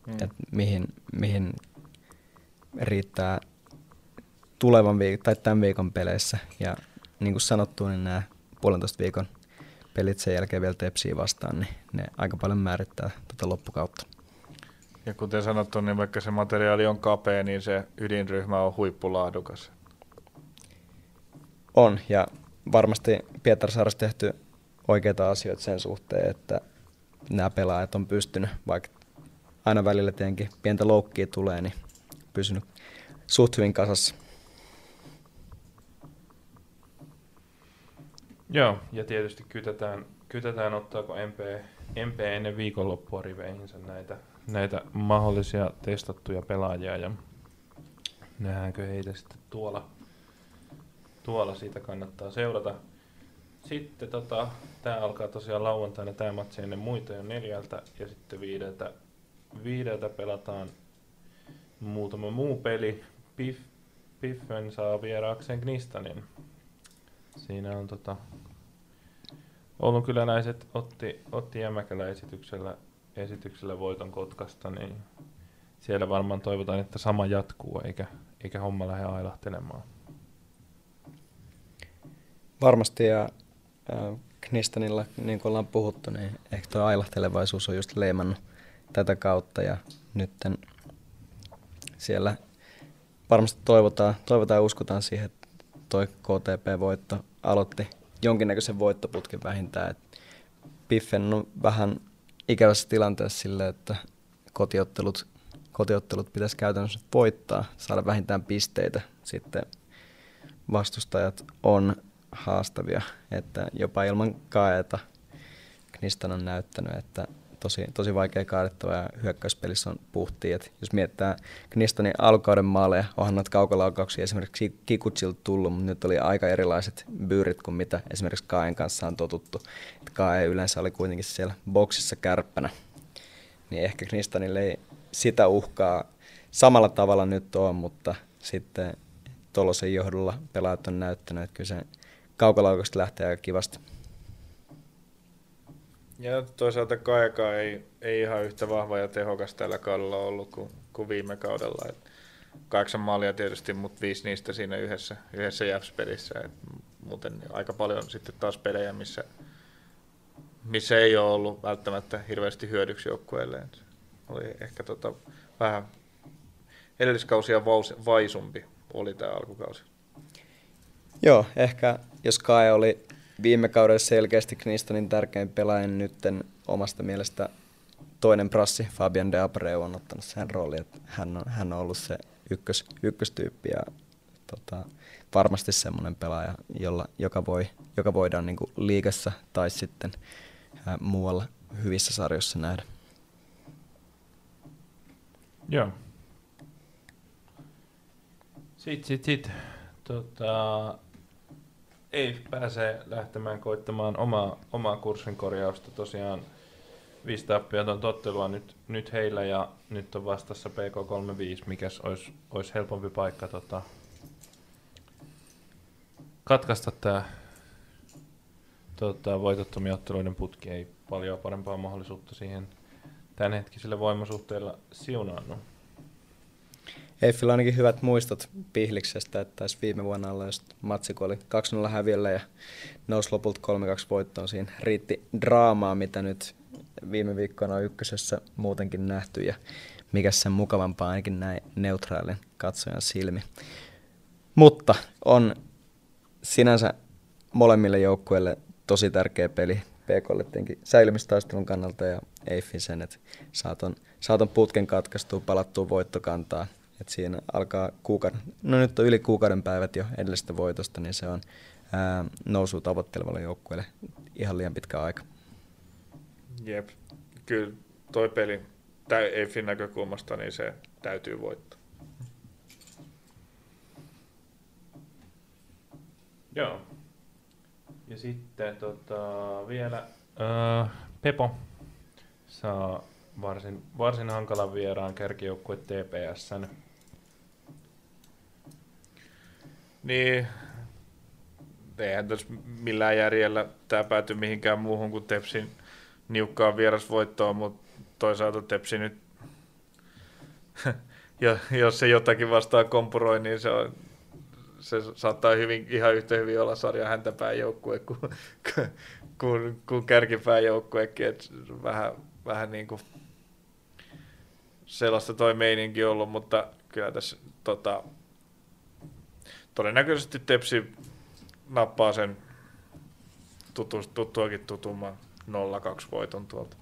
mm. että mihin, mihin riittää tulevan viikon tai tämän viikon peleissä. Ja niin kuin sanottu, niin nämä puolentoista viikon pelit sen jälkeen vielä tepsiä vastaan, niin ne aika paljon määrittää tätä loppukautta. Ja kuten sanottu, niin vaikka se materiaali on kapea, niin se ydinryhmä on huippulaadukas. On, ja varmasti Pietarsaarassa tehty oikeita asioita sen suhteen, että nämä pelaajat on pystynyt, vaikka aina välillä tietenkin pientä loukkia tulee, niin pysynyt suht hyvin kasassa. Joo, ja tietysti kytetään, kytetään ottaako MP, MP ennen viikonloppua riveihinsä näitä, näitä mahdollisia testattuja pelaajia ja nähdäänkö heitä sitten tuolla, tuolla siitä kannattaa seurata. Sitten tota, tämä alkaa tosiaan lauantaina tämä matsi ennen muita jo neljältä ja sitten viideltä, viideltä pelataan muutama muu peli. Piff, Piffen saa vieraakseen Knistanin. Siinä on tota, Oulun kyläläiset otti, otti Jämäkälä esityksellä, esityksellä voiton Kotkasta, niin siellä varmaan toivotaan, että sama jatkuu, eikä, eikä homma lähde ailahtelemaan. Varmasti, ja äh, Knistanilla, niin kuin ollaan puhuttu, niin ehkä tuo ailahtelevaisuus on just leimannut tätä kautta, ja nytten siellä varmasti toivotaan, toivotaan ja uskotaan siihen, että toi KTP-voitto aloitti jonkinnäköisen voittoputken vähintään. Piffen on vähän ikävässä tilanteessa sille, että kotiottelut, kotiottelut pitäisi käytännössä voittaa, saada vähintään pisteitä. Sitten vastustajat on haastavia, että jopa ilman kaeta Knistan on näyttänyt, että tosi, tosi vaikea kaadettava ja hyökkäyspelissä on puhtia. Et jos miettää Knistonin alkauden maaleja, onhan noita kaukolaukauksia esimerkiksi Kikutsilta tullut, mutta nyt oli aika erilaiset byyrit kuin mitä esimerkiksi Kaen kanssa on totuttu. Et Kae yleensä oli kuitenkin siellä boksissa kärppänä. Niin ehkä Knistonille ei sitä uhkaa samalla tavalla nyt ole, mutta sitten Tolosen johdolla pelaajat on näyttänyt, että kyllä se kaukolaukaukset lähtee aika kivasti. Ja toisaalta Kaeka ei, ei ihan yhtä vahva ja tehokas tällä kaudella ollut kuin, kuin viime kaudella. Et kahdeksan maalia tietysti, mutta viisi niistä siinä yhdessä, yhdessä Jäfs-pelissä. Et muuten aika paljon sitten taas pelejä, missä, missä ei ole ollut välttämättä hirveästi hyödyksi joukkueelle. Oli ehkä tota, vähän edelliskausia vaisumpi oli tämä alkukausi. Joo, ehkä jos Kae oli viime kaudella selkeästi Knistonin tärkein pelaaja nytten omasta mielestä toinen prassi, Fabian de Abreu, on ottanut sen roolin, että hän on, hän on ollut se ykkös, ykköstyyppi ja tota, varmasti semmoinen pelaaja, jolla, joka, voi, joka voidaan niin liigassa tai sitten ää, muualla hyvissä sarjoissa nähdä. Joo. Sitten, sitten, sitten. Tota, ei pääse lähtemään koittamaan omaa, omaa kurssin korjausta. Tosiaan viisi tappioton tottelua nyt, nyt heillä ja nyt on vastassa PK35, mikä olisi, olisi helpompi paikka tota, katkaista tämä tota, voitottomien otteluiden putki. Ei paljon parempaa mahdollisuutta siihen tämänhetkisillä voimasuhteilla siunaannut. Eiffillä ainakin hyvät muistot Pihliksestä, että taisi viime vuonna olla just matsi, kun oli 2-0 häviöllä ja nousi lopulta 3-2 voittoon. Siinä riitti draamaa, mitä nyt viime viikkoina on ykkösessä muutenkin nähty ja mikä sen mukavampaa ainakin näin neutraalin katsojan silmi. Mutta on sinänsä molemmille joukkueille tosi tärkeä peli. PKlle tietenkin säilymistaistelun kannalta ja Eiffin sen, että saaton, saaton putken katkaistua, palattua voittokantaa – et siinä alkaa kuukauden, no nyt on yli kuukauden päivät jo edellisestä voitosta, niin se on ää, nousu tavoittelevalle joukkueelle ihan liian pitkä aika. Jep, kyllä toi peli EFin näkökulmasta, niin se täytyy voittaa. Joo. Ja sitten tota, vielä äh, Pepo saa varsin, varsin hankalan vieraan kärkijoukkue TPSn Niin, eihän tässä millään järjellä tämä pääty mihinkään muuhun kuin Tepsin niukkaan vierasvoittoon, mutta toisaalta Tepsi nyt, ja jos se jotakin vastaan kompuroi, niin se, on, se saattaa hyvin, ihan yhtä hyvin olla sarja häntäpään joukkue kuin, kuin, kuin kärkipään joukkuekin, vähän, vähän niin kuin sellaista toi meininki ollut, mutta kyllä tässä tota, todennäköisesti Tepsi nappaa sen tutu, tuttuakin tutumman 0-2 voiton tuolta.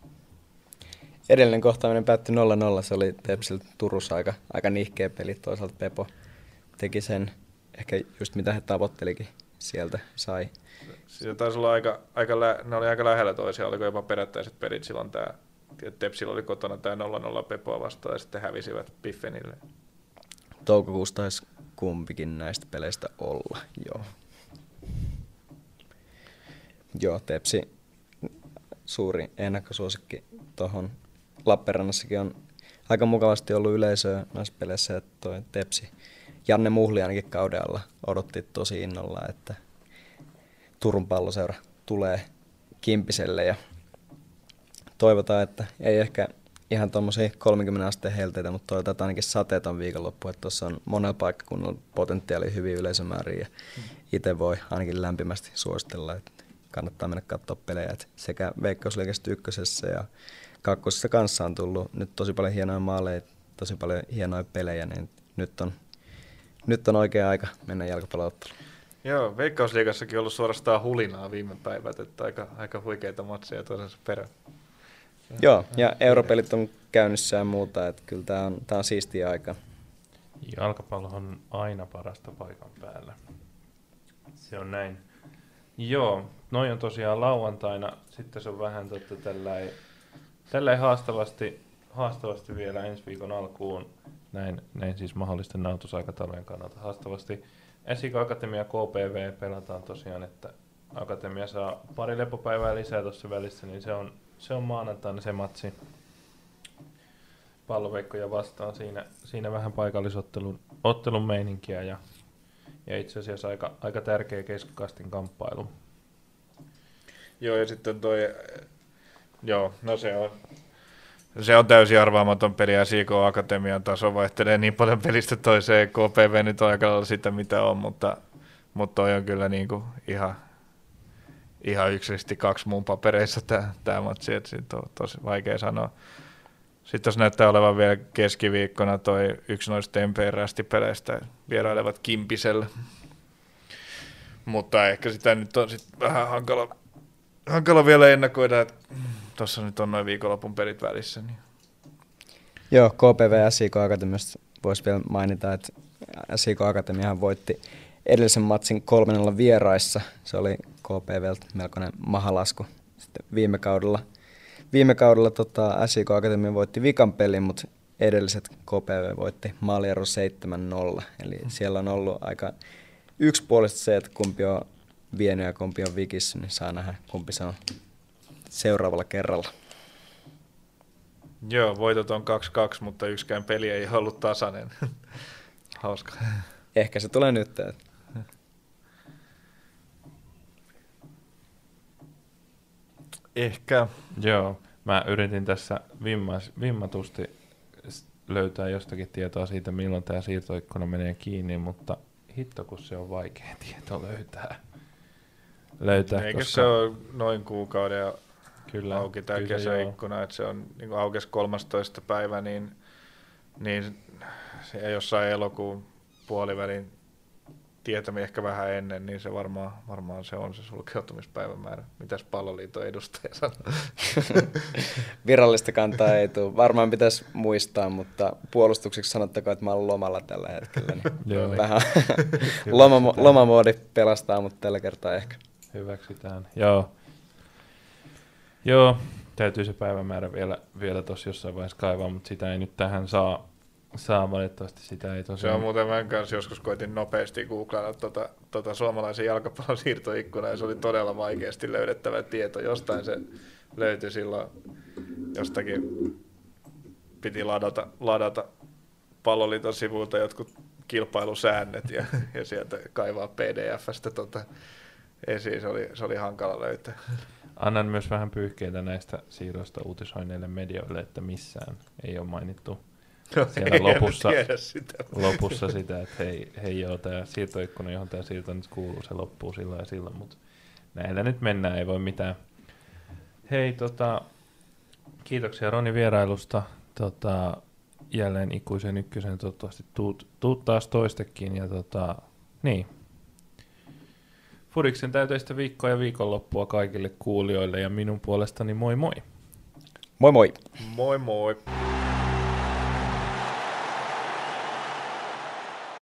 Edellinen kohtaaminen päättyi 0-0, se oli Tepsiltä Turussa aika, aika nihkeä peli. Toisaalta Pepo teki sen, ehkä just mitä he tavoittelikin sieltä sai. Siitä taisi olla aika, aika lä- ne oli aika lähellä toisiaan, oliko jopa perättäiset pelit silloin tämä, Tepsillä oli kotona tämä 0-0 Pepoa vastaan ja sitten hävisivät Piffenille. Toukokuussa taisi kumpikin näistä peleistä olla, joo. Joo, Tepsi suuri ennakkosuosikki tuohon Lappeenrannassakin on aika mukavasti ollut yleisöä näissä peleissä, että toi Tepsi Janne Muhli ainakin kauden alla odotti tosi innolla, että Turun palloseura tulee Kimpiselle ja toivotaan, että ei ehkä ihan tuommoisia 30 asteen helteitä, mutta toivotaan, että ainakin sateeton viikonloppu, että tuossa on monella paikkakunnalla potentiaali hyvin yleisömääriä ja itse voi ainakin lämpimästi suositella, että kannattaa mennä katsoa pelejä. Että sekä Veikkausliikasta ykkösessä ja kakkosessa kanssa on tullut nyt tosi paljon hienoja maaleja, tosi paljon hienoja pelejä, niin nyt on, nyt on oikea aika mennä jalkapallootteluun. Joo, Veikkausliigassakin on ollut suorastaan hulinaa viime päivät, että aika, aika huikeita matseja toisensa perään. Joo, ja europelit on käynnissä ja muuta, että kyllä tämä on, tää on siistiä aika. Jalkapallo on aina parasta paikan päällä. Se on näin. Joo, noin on tosiaan lauantaina. Sitten se on vähän totta tälläin, tälläin haastavasti, haastavasti vielä ensi viikon alkuun. Näin, näin siis mahdollisten nautusaikataulujen kannalta haastavasti. Esik Akatemia KPV pelataan tosiaan, että Akatemia saa pari lepopäivää lisää tuossa välissä, niin se on, se on maanantaina se matsi palloveikkoja vastaan. Siinä, siinä vähän paikallisottelun ottelun meininkiä ja, ja itse asiassa aika, aika tärkeä keskikastin kamppailu. Joo, ja sitten toi, joo, no se on, se on täysin arvaamaton peli ja SIK Akatemian taso vaihtelee niin paljon pelistä toiseen. KPV nyt on aika sitä mitä on, mutta, mutta toi on kyllä niin kuin ihan, ihan yksisesti kaksi muun papereissa tämä, tämä matsi, että siitä on tosi vaikea sanoa. Sitten tuossa näyttää olevan vielä keskiviikkona toi yksi noista MPR-peleistä vierailevat Kimpisellä. Mutta ehkä sitä nyt on sit vähän hankala, hankala vielä ennakoida, että tuossa nyt on noin viikonlopun pelit välissä. Niin. Joo, KPV SIK Akatemiasta voisi vielä mainita, että SIK Akatemiahan voitti edellisen matsin 3 vieraissa. Se oli KPVltä melkoinen mahalasku sitten viime kaudella. Viime kaudella tota, SIK Akatemia voitti vikan pelin, mutta edelliset KPV voitti maaliero 7-0. Eli siellä on ollut aika yksipuolisesti se, että kumpi on vienyt ja kumpi on vikissä, niin saa nähdä kumpi se on seuraavalla kerralla. Joo, voitot on 2-2, mutta yksikään peli ei ollut tasainen. Hauska. Ehkä se tulee nyt. Ehkä. Joo, mä yritin tässä vimmas, vimmatusti löytää jostakin tietoa siitä, milloin tämä siirtoikkuna menee kiinni, mutta hitto kun se on vaikea tieto löytää. löytää Eikö koska... se ole noin kuukauden kyllä, auki tämä kesäikkuna, että se on niin aukesi 13. päivä, niin, niin se jossain elokuun puolivälin tietämme ehkä vähän ennen, niin se varmaan, varmaan se on se sulkeutumispäivämäärä. Mitäs palloliiton edustaja sanoo? Virallista kantaa ei tule. Varmaan pitäisi muistaa, mutta puolustukseksi sanottakoon, että mä olen lomalla tällä hetkellä. Niin vähän loma, lomamoodi pelastaa, mutta tällä kertaa ehkä. Hyväksytään. Joo. Joo, täytyy se päivämäärä vielä, vielä tuossa jossain vaiheessa kaivaa, mutta sitä ei nyt tähän saa, saa valitettavasti sitä ei tosiaan. Se on muuten, mä kanssa joskus koitin nopeasti googlailla tuota, tuota suomalaisen jalkapallon siirtoikkunaa ja se oli todella vaikeasti löydettävä tieto. Jostain se löytyi silloin jostakin, piti ladata, ladata palloliiton sivuilta jotkut kilpailusäännöt ja, ja sieltä kaivaa pdfstä tota esiin. Se oli, se oli hankala löytää. Annan myös vähän pyyhkeitä näistä siirroista uutisoineille medioille, että missään ei ole mainittu no, siellä lopussa, sitä. lopussa sitä, että hei, hei joo, tämä siirtoikkuna, johon tämä siirto nyt kuuluu, se loppuu sillä ja sillä, mutta näillä nyt mennään, ei voi mitään. Hei, tota, kiitoksia Roni vierailusta. Tota, jälleen ikuisen ykkösen, toivottavasti tuut, tuut taas toistekin. Ja tota, niin, Furiksen täyteistä viikkoa ja viikonloppua kaikille kuulijoille ja minun puolestani moi moi. Moi moi. Moi moi.